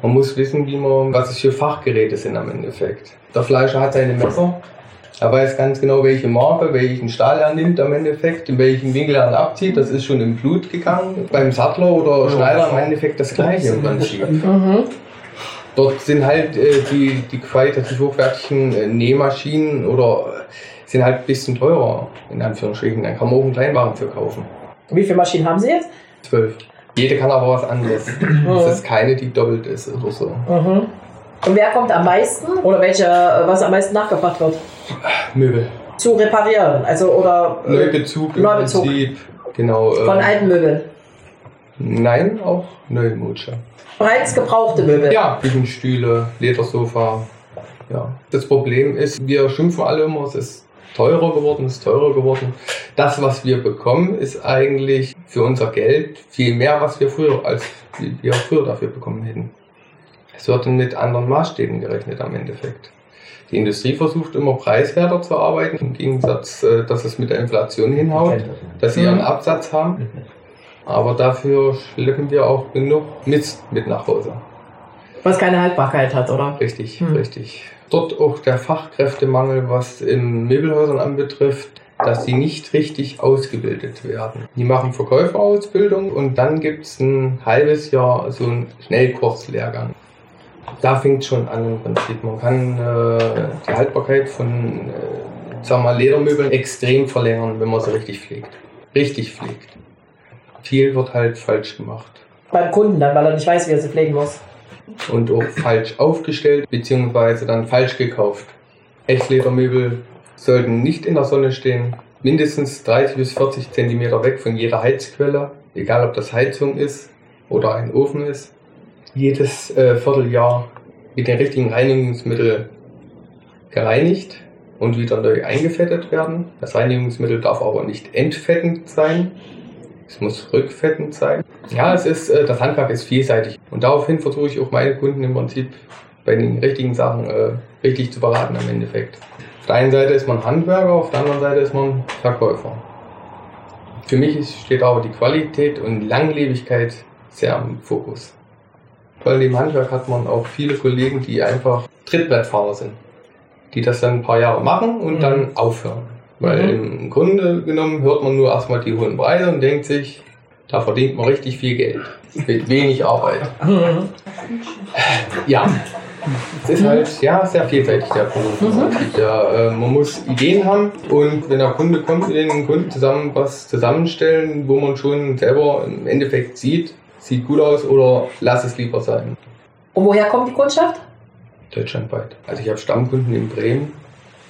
E: Man muss wissen, wie man, was es für Fachgeräte sind am Endeffekt. Der Fleischer hat seine Messer. Er weiß ganz genau, welche Marke, welchen Stahl er nimmt am Endeffekt, in welchen Winkel er ihn abzieht. Das ist schon im Blut gegangen. Beim Sattler oder Schneider im Endeffekt das gleiche im Prinzip.
C: Mhm.
E: Dort sind halt äh, die, die qualitativ hochwertigen äh, Nähmaschinen oder äh, sind halt ein bisschen teurer, in Anführungsstrichen. Dann kann man auch einen Kleinwagen für kaufen.
C: Wie viele Maschinen haben Sie jetzt?
E: Zwölf. Jede kann aber was anderes. Es ist keine, die doppelt ist oder so.
C: Mhm. Und wer kommt am meisten oder welche, was am meisten nachgefragt wird?
E: Möbel.
C: Zu reparieren, also oder äh,
E: Neubezug im
C: Neubezug.
E: Prinzip. Genau.
C: von
E: äh,
C: alten Möbeln.
E: Nein, auch Neumutsche.
C: Bereits gebrauchte Möbel.
E: Ja, Küchenstühle, Ledersofa. Ja. Das Problem ist, wir schimpfen alle immer, es ist teurer geworden, es ist teurer geworden. Das, was wir bekommen, ist eigentlich für unser Geld viel mehr, was wir früher, als wir früher dafür bekommen hätten. Es wird mit anderen Maßstäben gerechnet am Endeffekt. Die Industrie versucht immer preiswerter zu arbeiten, im Gegensatz, äh, dass es mit der Inflation hinhaut, dass sie ihren
C: Mhm.
E: Absatz haben. Aber dafür schleppen wir auch genug Mist mit nach Hause.
C: Was keine Haltbarkeit hat, oder?
E: Richtig,
C: Hm.
E: richtig. Dort auch der Fachkräftemangel, was in Möbelhäusern anbetrifft, dass sie nicht richtig ausgebildet werden. Die machen Verkäuferausbildung und dann gibt es ein halbes Jahr so einen Schnellkurslehrgang. Da fängt schon an im Prinzip. Man kann äh, die Haltbarkeit von äh, sagen wir Ledermöbeln extrem verlängern, wenn man sie richtig pflegt. Richtig pflegt. Viel wird halt falsch gemacht
C: Beim Kunden dann, weil er nicht weiß, wie er sie pflegen muss.
E: und auch falsch aufgestellt beziehungsweise dann falsch gekauft. Echtledermöbel sollten nicht in der Sonne stehen, mindestens 30 bis 40 Zentimeter weg von jeder Heizquelle, egal ob das Heizung ist oder ein Ofen ist. Jedes äh, Vierteljahr mit dem richtigen Reinigungsmittel gereinigt und wieder neu eingefettet werden. Das Reinigungsmittel darf aber nicht entfettend sein. Es muss rückfettend sein. Ja, es ist, äh, das Handwerk ist vielseitig. Und daraufhin versuche ich auch meine Kunden im Prinzip bei den richtigen Sachen äh, richtig zu beraten im Endeffekt. Auf der einen Seite ist man Handwerker, auf der anderen Seite ist man Verkäufer. Für mich steht aber die Qualität und Langlebigkeit sehr im Fokus. Weil im Handwerk hat man auch viele Kollegen, die einfach Trittbrettfahrer sind. Die das dann ein paar Jahre machen und
C: Mhm.
E: dann aufhören. Weil
C: Mhm.
E: im Grunde genommen hört man nur erstmal die hohen Preise und denkt sich, da verdient man richtig viel Geld. Mit wenig Arbeit.
C: Mhm.
E: Ja. Es ist halt ja, sehr vielseitig, der Beruf.
C: Mhm.
E: Der, äh, man muss Ideen haben und wenn der Kunde kommt, mit den Kunden zusammen was zusammenstellen, wo man schon selber im Endeffekt sieht, sieht gut aus oder lass es lieber sein.
C: Und woher kommt die Kundschaft?
E: Deutschlandweit. Also ich habe Stammkunden in Bremen,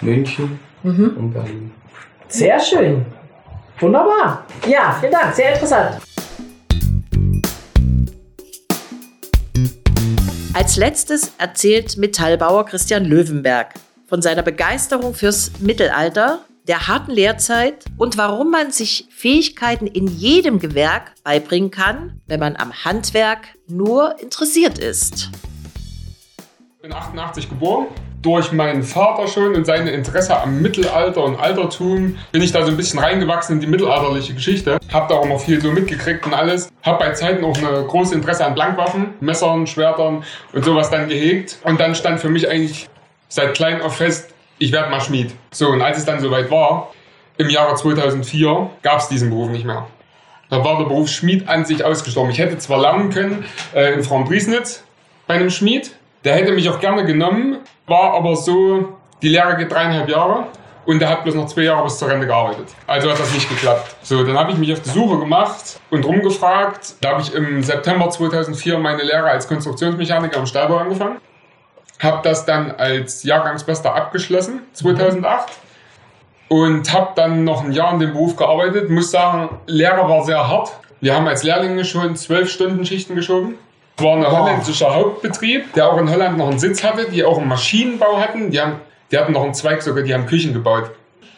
E: München
C: Mhm.
E: und Berlin.
C: Sehr schön. Wunderbar. Ja, vielen Dank. Sehr interessant.
A: Als letztes erzählt Metallbauer Christian Löwenberg von seiner Begeisterung fürs Mittelalter, der harten Lehrzeit und warum man sich Fähigkeiten in jedem Gewerk beibringen kann, wenn man am Handwerk nur interessiert ist.
F: Ich bin 88 geboren. Durch meinen Vater schon und seine Interesse am Mittelalter und Altertum bin ich da so ein bisschen reingewachsen in die mittelalterliche Geschichte. Hab da auch noch viel so mitgekriegt und alles. Hab bei Zeiten auch eine große Interesse an Blankwaffen, Messern, Schwertern und sowas dann gehegt. Und dann stand für mich eigentlich seit klein auf fest, ich werde mal Schmied. So, und als es dann soweit war, im Jahre 2004 gab es diesen Beruf nicht mehr. Da war der Beruf Schmied an sich ausgestorben. Ich hätte zwar lernen können äh, in Frauenbriesnitz bei einem Schmied, der hätte mich auch gerne genommen, war aber so, die Lehre geht dreieinhalb Jahre und der hat bloß noch zwei Jahre bis zur Rente gearbeitet. Also hat das nicht geklappt. So, dann habe ich mich auf die Suche gemacht und rumgefragt. Da habe ich im September 2004 meine Lehre als Konstruktionsmechaniker im Stahlbau angefangen. Habe das dann als Jahrgangsbester abgeschlossen, 2008. Und habe dann noch ein Jahr in dem Beruf gearbeitet. Muss sagen, Lehre war sehr hart. Wir haben als Lehrlinge schon zwölf Stunden Schichten geschoben. Es war ein holländischer Hauptbetrieb, der auch in Holland noch einen Sitz hatte, die auch einen Maschinenbau hatten. Die, haben, die hatten noch einen Zweig sogar, die haben Küchen gebaut.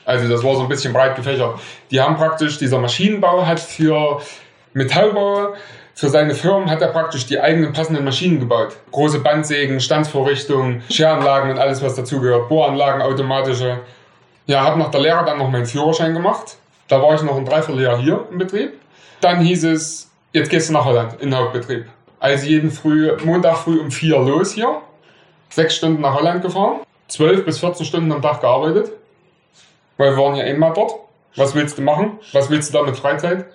F: Also das war so ein bisschen breit gefächert. Die haben praktisch, dieser Maschinenbau hat für Metallbau, für seine Firmen hat er praktisch die eigenen passenden Maschinen gebaut. Große Bandsägen, Standsvorrichtungen, Scheranlagen und alles, was dazugehört. Bohranlagen, automatische. Ja, habe nach der Lehre dann noch meinen Führerschein gemacht. Da war ich noch ein Dreivierteljahr hier im Betrieb. Dann hieß es, jetzt gehst du nach Holland in den Hauptbetrieb. Also jeden früh, Montag früh um vier los hier. Sechs Stunden nach Holland gefahren. Zwölf bis 14 Stunden am Tag gearbeitet. Weil wir waren ja einmal dort. Was willst du machen? Was willst du da mit Freizeit?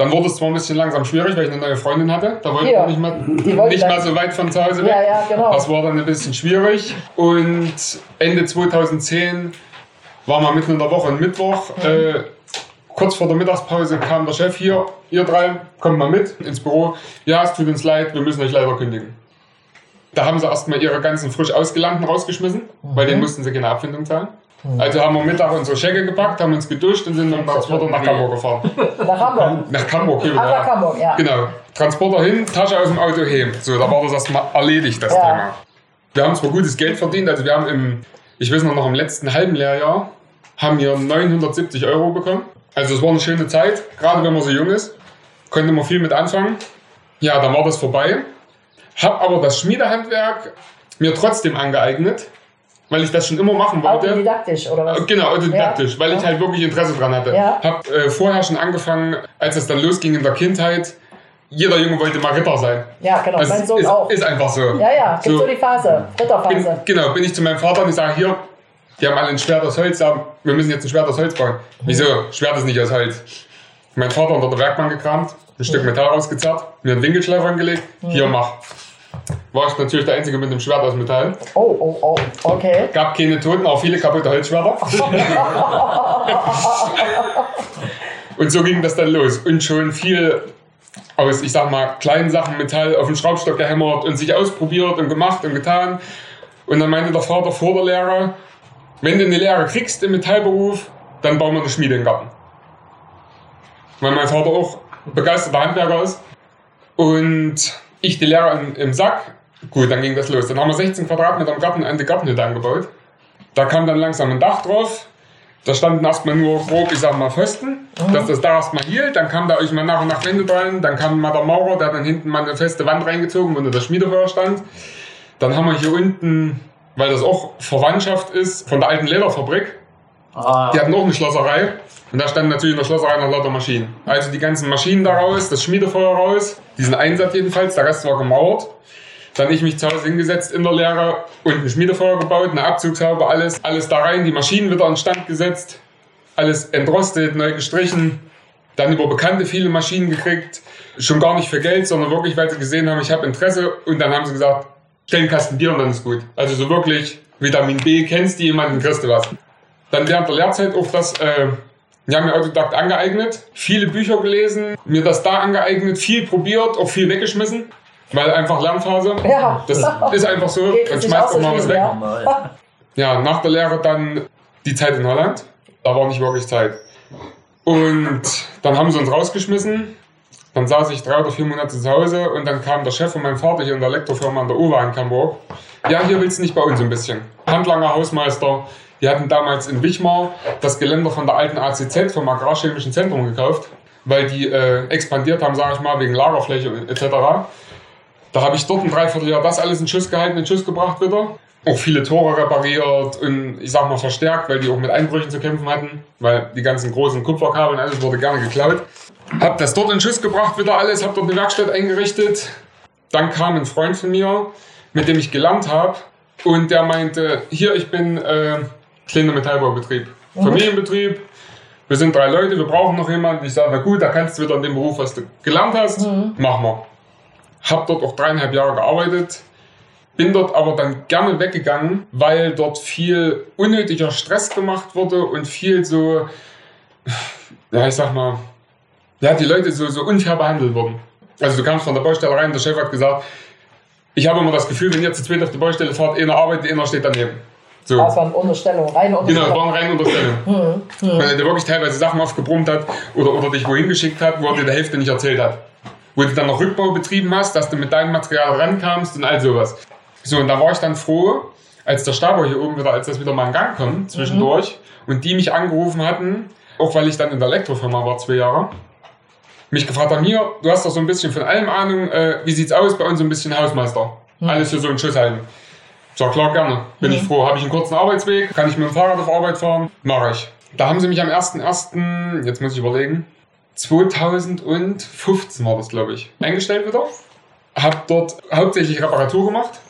F: Dann wurde es zwar ein bisschen langsam schwierig, weil ich eine neue Freundin hatte. Da wollte
C: Ja.
F: ich nicht,
C: wollte
F: nicht mehr so weit von zu Hause weg.
C: Ja, ja, genau.
F: Das war dann ein bisschen schwierig. Und Ende 2010 war mal mitten in der Woche, ein Mittwoch. Äh, kurz vor der Mittagspause kam der Chef hier, ihr drei, kommt mal mit ins Büro. Ja, es tut uns leid, wir müssen euch leider kündigen. Da haben sie erstmal ihre ganzen frisch Ausgelernten rausgeschmissen, weil denen mussten sie keine Abfindung zahlen. Also haben wir Mittag unsere Schecke gepackt, haben uns geduscht und sind mit dem Transporter nach Hamburg gefahren.
C: Nach Hamburg.
F: Nach Hamburg, wieder.
C: nach Hamburg, ja.
F: Genau. Transporter hin, Tasche aus dem Auto heim. So, da war das erstmal erledigt, das
C: Ja.
F: Thema. Wir haben zwar gutes Geld verdient, also wir haben im, ich weiß noch, noch im letzten halben Lehrjahr, haben wir 970 Euro bekommen. Also es war eine schöne Zeit, gerade wenn man so jung ist, konnte man viel mit anfangen. Ja, dann war das vorbei. Hab aber das Schmiedehandwerk mir trotzdem angeeignet, weil ich das schon immer machen wollte.
C: Autodidaktisch, oder was?
F: Genau, autodidaktisch, weil ich
C: Ja.
F: halt wirklich Interesse dran hatte.
C: Ja.
F: Hab äh, vorher schon angefangen, als es dann losging in der Kindheit, jeder Junge wollte mal Ritter sein.
C: Ja, genau,
F: Also
C: mein Sohn
F: ist,
C: auch.
F: ist einfach so.
C: Ja, ja, gibt so,
F: So.
C: die Phase,
F: Bin,
C: Ritterphase.
F: genau, bin ich zu meinem Vater und ich sage, hier, die haben alle ein Schwert aus Holz, wir müssen jetzt ein Schwert aus Holz bauen. Wieso? Schwert ist nicht aus Holz. Mein Vater unter der Werkbank gekramt, ein Stück Metall rausgezerrt, mir einen Winkelschleifer angelegt, hier mach. War ich natürlich der Einzige mit einem Schwert aus Metall.
C: Oh, oh, oh, okay.
F: Gab keine Toten, auch viele kaputte Holzschwerter. und so ging das dann los. Und schon viel aus, ich sag mal, kleinen Sachen Metall auf den Schraubstock gehämmert und sich ausprobiert und gemacht und getan. Und dann meinte der Vater vor der Lehre, wenn du eine Lehre kriegst im Metallberuf, dann bauen wir eine Schmiede im Garten. Weil mein Vater auch begeisterter Handwerker ist. Und ich die Lehre im, im Sack. Gut, dann ging das los. Dann haben wir 16 Quadratmeter im Garten eine Gartenhütte angebaut. Da kam dann langsam ein Dach drauf. Da standen erstmal nur grob, ich sag mal, Pfosten, dass das Dach erstmal hielt. Dann kam da euch mal nach und nach Wände dran. Dann kam mal der Maurer, der hat dann hinten mal eine feste Wand reingezogen, wo nur das Schmiedefeuer stand. Dann haben wir hier unten, weil das auch Verwandtschaft ist, von der alten Lederfabrik.
G: Ah,
F: Die hatten auch eine Schlosserei. Und da standen natürlich in der Schlosserei noch lauter Maschinen. Also die ganzen Maschinen da raus, das Schmiedefeuer raus, diesen Einsatz jedenfalls, der Rest war gemauert. Dann ich mich zu Hause hingesetzt in der Lehre und ein Schmiedefeuer gebaut, eine Abzugshaube, alles, alles da rein, die Maschinen wieder in Stand gesetzt, alles entrostet, neu gestrichen. Dann über Bekannte viele Maschinen gekriegt. Schon gar nicht für Geld, sondern wirklich, weil sie gesehen haben, ich habe Interesse. Und dann haben sie gesagt, stell einen Kasten Bier und dann ist gut. Also so wirklich Vitamin B, kennst du jemanden, kriegst du was. Dann während der Lehrzeit auch das, äh, ja, mir Autodidakt angeeignet, viele Bücher gelesen, mir das da angeeignet, viel probiert, auch viel weggeschmissen, weil einfach Lernphase.
C: Ja.
F: Das ist einfach so,
C: Geht sich
F: schmeißt auch mal was weg.
C: ja.
F: Ja, nach der Lehre dann die Zeit in Holland. Da war nicht wirklich Zeit. Und dann haben sie uns rausgeschmissen. Dann saß ich drei oder vier Monate zu Hause und dann kam der Chef von meinem Vater hier in der Elektrofirma an der Uwe in Hamburg. Ja, hier willst du nicht bei uns ein bisschen. Handlanger, Hausmeister. Die hatten damals in Wichmar das Geländer von der alten ACZ, vom Agrarchemischen Zentrum, gekauft, weil die äh, expandiert haben, sage ich mal, wegen Lagerfläche etc. Da habe ich dort ein Dreivierteljahr das alles in Schuss gehalten, in Schuss gebracht wieder. Auch viele Tore repariert und ich sag mal verstärkt, weil die auch mit Einbrüchen zu kämpfen hatten, weil die ganzen großen Kupferkabel und alles wurde gerne geklaut. Hab das dort in Schuss gebracht, wieder alles, hab dort eine Werkstatt eingerichtet. Dann kam ein Freund von mir, mit dem ich gelernt habe und der meinte, hier, ich bin äh, kleiner Metallbaubetrieb, Familienbetrieb, wir sind drei Leute, wir brauchen noch jemanden. Ich sage, na gut, da kannst du wieder in dem Beruf, was du gelernt hast, machen wir. Hab dort auch dreieinhalb Jahre gearbeitet, bin dort aber dann gerne weggegangen, weil dort viel unnötiger Stress gemacht wurde und viel so, ja, ich sag mal, ja, die Leute so, so unfair behandelt wurden. Also du kamst von der Baustelle rein, der Chef hat gesagt, ich habe immer das Gefühl, wenn ihr zu zweit auf die Baustelle fahrt, einer arbeitet, einer steht daneben. So.
C: Das waren Unterstellungen, reine
F: Genau, das
C: Unterstellungen.
F: waren reine Unterstellungen. Weil er dir wirklich teilweise Sachen aufgebrummt hat oder, oder dich wohin geschickt hat, wo er dir die Hälfte nicht erzählt hat. Wo du dann noch Rückbau betrieben hast, dass du mit deinem Material rankamst und all sowas. So, und da war ich dann froh, als der Stabor hier oben wieder, als das wieder mal in Gang kam, zwischendurch, und die mich angerufen hatten, auch weil ich dann in der Elektrofirma war, zwei Jahre, mich gefragt haben, hier, du hast doch so ein bisschen von allem Ahnung, äh, wie sieht's aus bei uns so ein bisschen Hausmeister? Alles für so einen Schuss halten. Sag, klar, gerne. Bin ich froh. Habe ich einen kurzen Arbeitsweg? Kann ich mit dem Fahrrad auf Arbeit fahren? Mache ich. Da haben sie mich am 1.1., jetzt muss ich überlegen, 2015 war das, glaube ich, eingestellt wieder. Hab dort hauptsächlich Reparatur gemacht.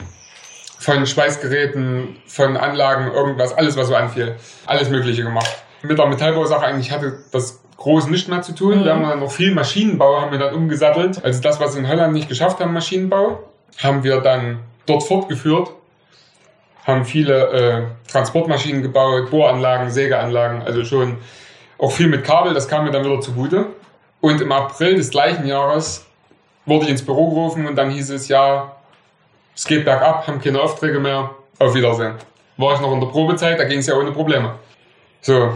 F: Von Schweißgeräten, von Anlagen, irgendwas, alles, was so anfiel. Alles Mögliche gemacht. Mit der Metallbausache eigentlich hatte das groß nicht mehr zu tun. Wir haben dann noch viel Maschinenbau, haben wir dann umgesattelt. Also das, was wir in Holland nicht geschafft haben, Maschinenbau, haben wir dann dort fortgeführt haben viele äh, Transportmaschinen gebaut, Bohranlagen, Sägeanlagen, also schon auch viel mit Kabel, das kam mir dann wieder zugute. Und im April des gleichen Jahres wurde ich ins Büro gerufen und dann hieß es, ja, es geht bergab, haben keine Aufträge mehr, auf Wiedersehen. War ich noch in der Probezeit, da ging es ja ohne Probleme. So,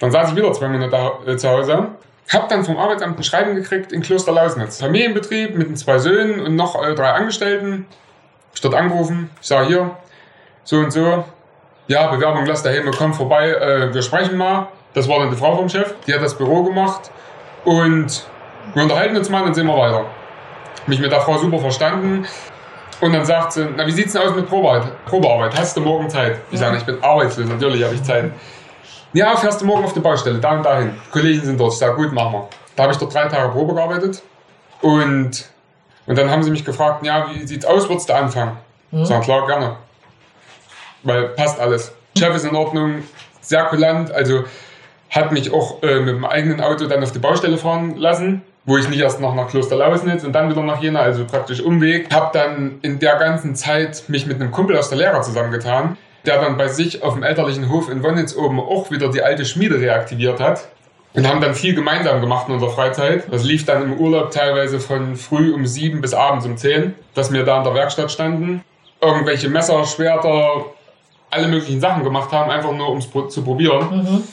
F: dann saß ich wieder zwei Monate äh, zu Hause, hab dann vom Arbeitsamt ein Schreiben gekriegt in Kloster Lausnitz. Familienbetrieb mit den zwei Söhnen und noch äh, drei Angestellten. Ich dort angerufen, ich sage hier, so und so, ja, Bewerbung lass daheim, komm vorbei, äh, wir sprechen mal. Das war dann die Frau vom Chef, die hat das Büro gemacht und wir unterhalten uns mal und sehen wir weiter. Mich mit der Frau super verstanden und dann sagt sie, na wie sieht's denn aus mit Probearbeit? Probearbeit, hast du morgen Zeit? Ich sage, ich bin arbeitslos, natürlich habe ich Zeit. Ja, fährst du morgen auf die Baustelle, da und dahin. Kollegen sind dort, ich sage, gut, machen wir. Da habe ich dort drei Tage Probe gearbeitet und, und dann haben sie mich gefragt, ja, wie sieht's aus, würdest du anfangen? Ich sage, klar, gerne weil passt alles. Chef ist in Ordnung, sehr kulant, also hat mich auch äh, mit dem eigenen Auto dann auf die Baustelle fahren lassen, wo ich nicht erst noch nach Klosterlausnitz und dann wieder nach Jena, also praktisch Umweg. Hab dann in der ganzen Zeit mich mit einem Kumpel aus der Lehre zusammengetan, der dann bei sich auf dem elterlichen Hof in Wonnitz oben auch wieder die alte Schmiede reaktiviert hat. Und haben dann viel gemeinsam gemacht in unserer Freizeit. Das lief dann im Urlaub teilweise von früh um sieben bis abends um zehn, dass wir da in der Werkstatt standen. Irgendwelche Messer, Schwerter, alle möglichen Sachen gemacht haben, einfach nur um es zu probieren.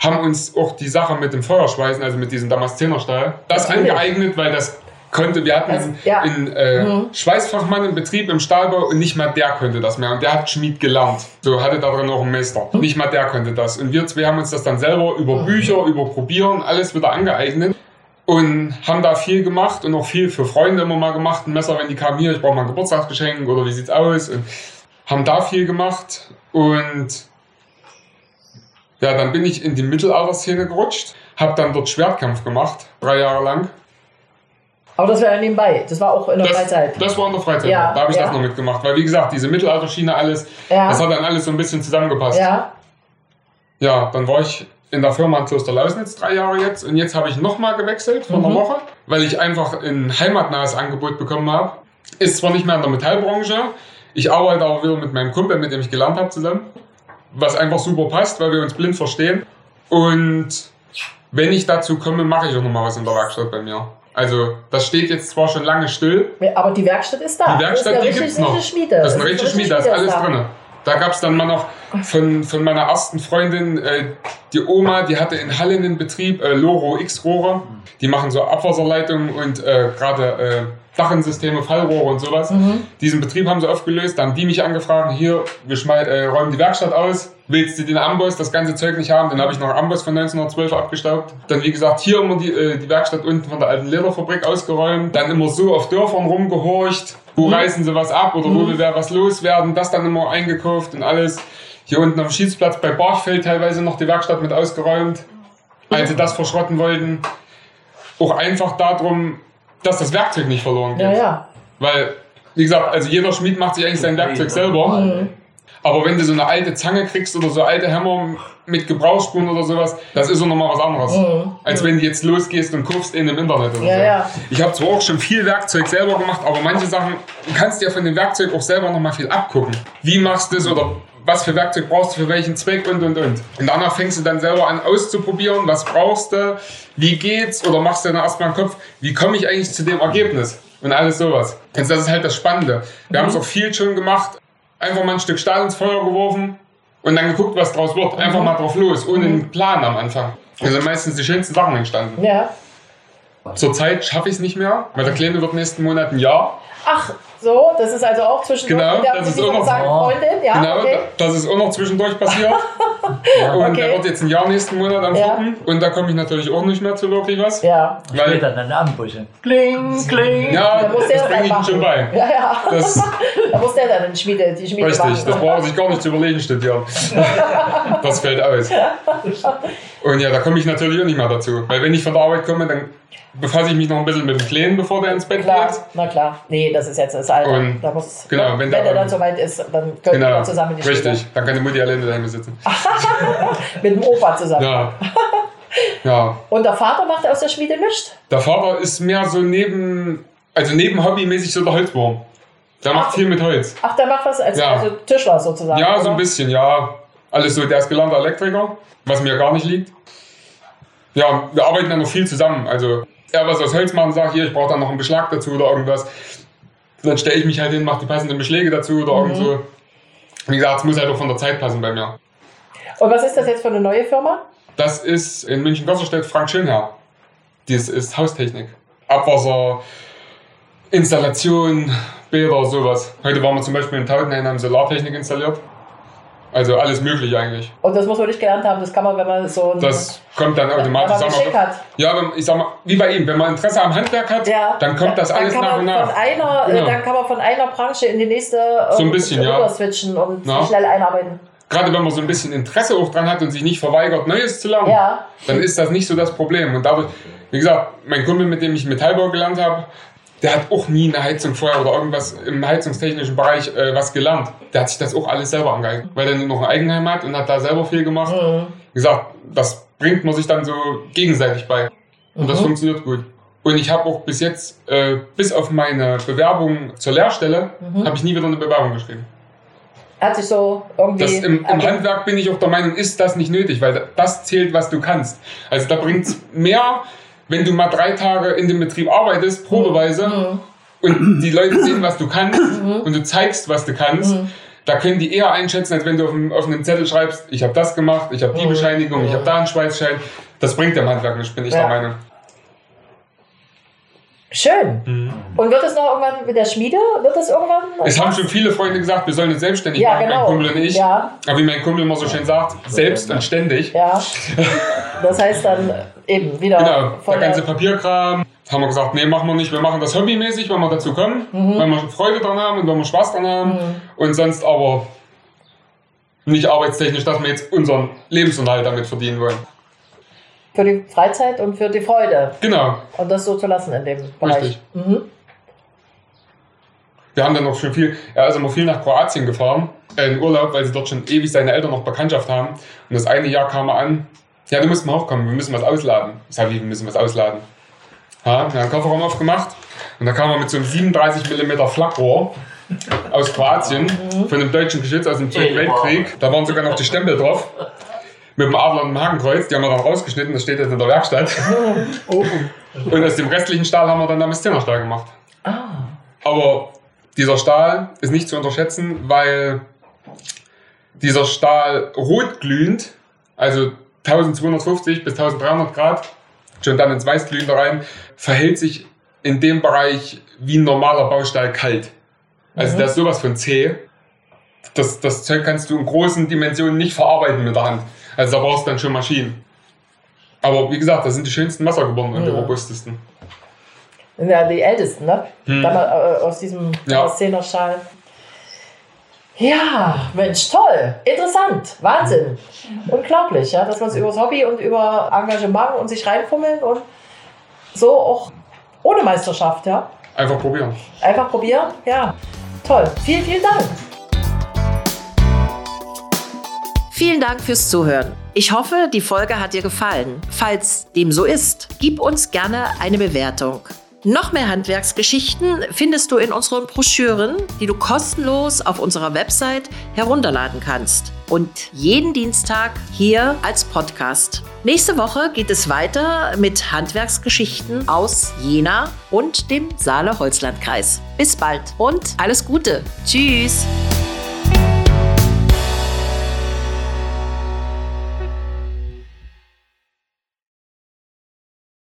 F: Haben uns auch die Sache mit dem Feuerschweißen, also mit diesem Damaszenerstahl, das
C: Natürlich.
F: angeeignet, weil das konnte, wir hatten
C: Das- ja.
F: einen äh, Schweißfachmann im Betrieb im Stahlbau und nicht mal der konnte das mehr. Und der hat Schmied gelernt. So hatte da drin auch einen Meister. Nicht mal der konnte das. Und wir zwei haben uns das dann selber über Bücher, über Probieren, alles wieder angeeignet. Und haben da viel gemacht und auch viel für Freunde immer mal gemacht. Ein Messer, wenn die kamen hier, ich brauche mal ein Geburtstagsgeschenk oder wie sieht's aus. Und haben da viel gemacht und ja, dann bin ich in die Mittelalterszene gerutscht, habe dann dort Schwertkampf gemacht, drei Jahre lang.
C: Aber das war ja nebenbei. Das war auch in der
F: Das,
C: Freizeit.
F: das war in der Freizeit,
C: Ja,
F: da habe ich
C: ja.
F: das noch mitgemacht, weil wie gesagt, diese Mittelalterschiene, alles,
C: Ja.
F: das hat dann alles so ein bisschen zusammengepasst.
C: ja.
F: Ja, dann war ich in der Firma in Kloster Lausnitz drei Jahre jetzt und jetzt habe ich nochmal gewechselt vor
C: Mhm.
F: einer Woche, weil ich einfach ein heimatnahes Angebot bekommen habe. Ist zwar nicht mehr in der Metallbranche, ich arbeite aber wieder mit meinem Kumpel, mit dem ich gelernt habe, zusammen, was einfach super passt, weil wir uns blind verstehen. Und wenn ich dazu komme, mache ich auch nochmal was in der Werkstatt bei mir. Also, das steht jetzt zwar schon lange still,
C: Aber die Werkstatt ist da.
F: die Werkstatt,
C: das
F: die
C: ist eine
F: gibt's
C: richtig,
F: noch. Das ist eine richtige Schmiede, da ist alles
C: da.
F: drin. Da gab es dann mal noch von, von meiner ersten Freundin, äh, die Oma, die hatte in Halle einen Betrieb, äh, Loro X-Rohre. Die machen so Abwasserleitungen und äh, gerade äh, Dachensysteme, Fallrohre und sowas. Diesen Betrieb haben sie aufgelöst. Da haben die mich angefragt, hier, wir äh, räumen die Werkstatt aus. Willst du den Amboss, das ganze Zeug nicht haben? Dann habe ich noch einen Amboss von 1912 abgestaubt. Dann, wie gesagt, hier immer die, äh, die Werkstatt unten von der alten Lederfabrik ausgeräumt. Dann immer so auf Dörfern rumgehorcht. Wo reißen sie was ab oder wo will wer was loswerden? Das dann immer eingekauft und alles. Hier unten am Schießplatz bei Barchfeld teilweise noch die Werkstatt mit ausgeräumt. Als sie das verschrotten wollten. Auch einfach darum, dass das Werkzeug nicht verloren geht.
C: Ja, ja.
F: Weil, wie gesagt, also jeder Schmied macht sich eigentlich sein Werkzeug selber. Aber wenn du so eine alte Zange kriegst oder so alte Hämmer mit Gebrauchsspuren oder sowas, das ist auch nochmal was anderes.
C: Mhm.
F: Als wenn du jetzt losgehst und kaufst in im Internet oder
C: Ja,
F: so.
C: ja.
F: Ich habe zwar auch schon viel Werkzeug selber gemacht, aber manche Sachen du kannst dir von dem Werkzeug auch selber nochmal viel abgucken. Wie machst du das oder was für Werkzeug brauchst du für welchen Zweck und und und. Und danach fängst du dann selber an auszuprobieren, was brauchst du, wie geht's oder machst du dann erstmal im Kopf, wie komme ich eigentlich zu dem Ergebnis und alles sowas. Also das ist halt das Spannende. Wir haben es auch viel schon gemacht, einfach mal ein Stück Stahl ins Feuer geworfen und dann geguckt, was draus wird. Einfach mal drauf los, ohne einen Plan am Anfang. Also meistens die schönsten Sachen entstanden.
C: Ja.
F: Zurzeit schaffe ich es nicht mehr, weil der Kleine wird nächsten Monat ein Jahr.
C: Ach, so, das ist also auch zwischendurch
F: Genau, das ist auch noch-
C: Freundin, ja,
F: genau,
C: okay.
F: da- das ist auch noch zwischendurch passiert. Und
C: Okay.
F: der wird jetzt ein Jahr nächsten Monat am
C: Ja.
F: 4. Und da komme ich natürlich auch nicht mehr zu wirklich was.
C: Ja,
F: Weil,
G: Später dann Armbrüche. Kling, kling.
F: ja,
C: da muss
F: das bringe ich ihm schon bei.
C: Ja, ja.
F: Das,
C: Da muss der dann in Schmiede, die Schmiede
F: richtig,
C: machen.
F: das braucht er sich gar nicht zu überlegen studieren. Das fällt aus. Und ja, da komme ich natürlich auch nicht mehr dazu. Weil wenn ich von der Arbeit komme, dann befasse ich mich noch ein bisschen mit dem Kleinen, bevor der ins Bett
C: Klar,
F: geht.
C: na klar. Nee, das ist jetzt das Alter.
F: Und
C: da muss,
F: genau,
C: wenn,
F: wenn
C: der
F: der
C: dann soweit ist, dann können
F: Genau,
C: wir zusammen in die
F: richtig. Dann kann die Mutti alleine daheim sitzen.
C: Mit dem Opa zusammen.
F: Ja. Ja,
C: Und der Vater macht aus der Schmiede nichts?
F: Der Vater ist mehr so neben, also neben hobbymäßig so der Holzwurm. Der macht viel mit Holz.
C: Ach, der macht was als
F: Ja.
C: also Tischler sozusagen.
F: Ja, so
C: oder?
F: ein bisschen, ja. Alles so, der ist gelernter Elektriker, was mir gar nicht liegt. Ja, wir arbeiten dann noch viel zusammen. Also er was aus Holz machen, sagt hier, ich brauche dann noch einen Beschlag dazu oder irgendwas. Dann stelle ich mich halt hin, mache die passenden Beschläge dazu oder irgend so. Wie gesagt, es muss halt auch von der Zeit passen bei mir.
C: Und was ist das jetzt für eine neue Firma?
F: Das ist in München-Gosserstedt Frank Schönherr. Dies ist Haustechnik. Abwasser, Installation, Bäder, sowas. Heute waren wir zum Beispiel in Tautenhain, haben Solartechnik installiert. Also alles mögliche eigentlich.
C: Und das muss man nicht gelernt haben, das kann man, wenn man so ein
F: Das kommt dann
C: wenn
F: automatisch.
C: man
F: Sag
C: Geschick hat.
F: ja, wenn- ich sag mal, wie bei ihm, wenn man Interesse am Handwerk hat,
C: Ja.
F: dann kommt das alles nach
C: man
F: und
C: Von
F: nach.
C: einer, äh,
F: Genau.
C: Dann kann man von einer Branche in die nächste
F: So ein
C: ähm,
F: bisschen, ja.
C: rüber switchen und
F: Ja.
C: schnell einarbeiten.
F: Gerade wenn man so ein bisschen Interesse auch dran hat und sich nicht verweigert, Neues zu lernen,
C: Ja.
F: dann ist das nicht so das Problem. Und dadurch, wie gesagt, mein Kumpel, mit dem ich Metallbau gelernt habe, der hat auch nie eine Heizung vorher oder irgendwas im heizungstechnischen Bereich äh, was gelernt. Der hat sich das auch alles selber angeeignet, weil er noch ein Eigenheim hat und hat da selber viel gemacht.
C: Mhm.
F: Wie gesagt, das bringt man sich dann so gegenseitig bei. Und das
C: Mhm.
F: funktioniert gut. Und ich habe auch bis jetzt, äh, bis auf meine Bewerbung zur Lehrstelle,
C: Mhm.
F: habe ich nie wieder eine Bewerbung geschrieben.
C: Hat sich so irgendwie.
F: Das im, im. Handwerk bin ich auch der Meinung, ist das nicht nötig, weil das zählt, was du kannst. Also da bringt es mehr, wenn du mal drei Tage in dem Betrieb arbeitest, probeweise,
C: Mhm.
F: und die Leute sehen, was du kannst und du zeigst, was du kannst.
C: Mhm.
F: Da können die eher einschätzen, als wenn du auf einem, auf einem Zettel schreibst, ich habe das gemacht, ich habe die
C: Mhm.
F: Bescheinigung, ich habe da einen Schweißschein. Das bringt dem Handwerk nicht, bin ich
C: Ja.
F: der Meinung.
C: Schön.
F: Mhm.
C: Und wird es noch irgendwann mit der Schmiede? Wird es irgendwann?
F: Es haben schon viele Freunde gesagt, wir sollen uns selbstständig
C: Ja,
F: machen,
C: genau.
F: mein Kumpel und ich.
C: Ja.
F: Aber wie mein Kumpel immer so schön sagt, selbst und ständig.
C: Ja. Das heißt dann eben wieder
F: Genau, der ganze Papierkram. Haben wir gesagt, nee, machen wir nicht. Wir machen das hobbymäßig, wenn wir dazu kommen,
C: Mhm.
F: wenn wir Freude dran haben und wenn wir Spaß dran haben. Und sonst aber nicht arbeitstechnisch, dass wir jetzt unseren Lebensunterhalt damit verdienen wollen.
C: für die Freizeit und für die Freude.
F: Genau,
C: Und das so zu lassen in dem Bereich.
F: Richtig.
C: Mhm.
F: wir haben dann noch schon viel, er ist immer viel nach Kroatien gefahren, äh, in Urlaub, weil sie dort schon ewig seine Eltern noch Bekanntschaft haben. Und das eine Jahr kam er an, ja, du musst mal hochkommen, wir müssen was ausladen. Ich sage, wir müssen was ausladen. Ja, wir haben einen Kofferraum aufgemacht und da kam er mit so einem 37 mm Flakrohr aus Kroatien, von einem deutschen Geschütz aus dem Zweiten Weltkrieg. Da waren sogar noch die Stempel drauf. Mit dem Adler und dem Hakenkreuz, die haben wir dann rausgeschnitten, das steht jetzt in der Werkstatt. Und aus dem restlichen Stahl haben wir dann Damaszenerstahl gemacht. Aber dieser Stahl ist nicht zu unterschätzen, weil dieser Stahl rotglühend, also 1250 bis 1300 Grad, schon dann ins Weißglühende rein, verhält sich in dem Bereich wie ein normaler Baustahl kalt. Also
C: Mhm.
F: der ist sowas von zäh. Das, das Zeug kannst du in großen Dimensionen nicht verarbeiten mit der Hand. Also da brauchst du dann schon Maschinen. Aber wie gesagt, das sind die schönsten Messer geworden und die
C: Mhm.
F: robustesten.
C: Sind ja die Ältesten, ne?
F: Hm.
C: Da mal, äh, aus diesem
F: Ja.
C: Szenerschal. Ja, Mensch, toll, interessant, Wahnsinn, unglaublich, ja, dass man es über das Hobby und über Engagement und sich reinfummeln und so auch ohne Meisterschaft, ja,
F: Einfach probieren.
C: einfach probieren, ja, toll, vielen, vielen Dank.
A: Vielen Dank fürs Zuhören. Ich hoffe, die Folge hat dir gefallen. Falls dem so ist, gib uns gerne eine Bewertung. Noch mehr Handwerksgeschichten findest du in unseren Broschüren, die du kostenlos auf unserer Website herunterladen kannst. Und jeden Dienstag hier als Podcast. Nächste Woche geht es weiter mit Handwerksgeschichten aus Jena und dem Saale-Holzland-Kreis. Bis bald und alles Gute. Tschüss.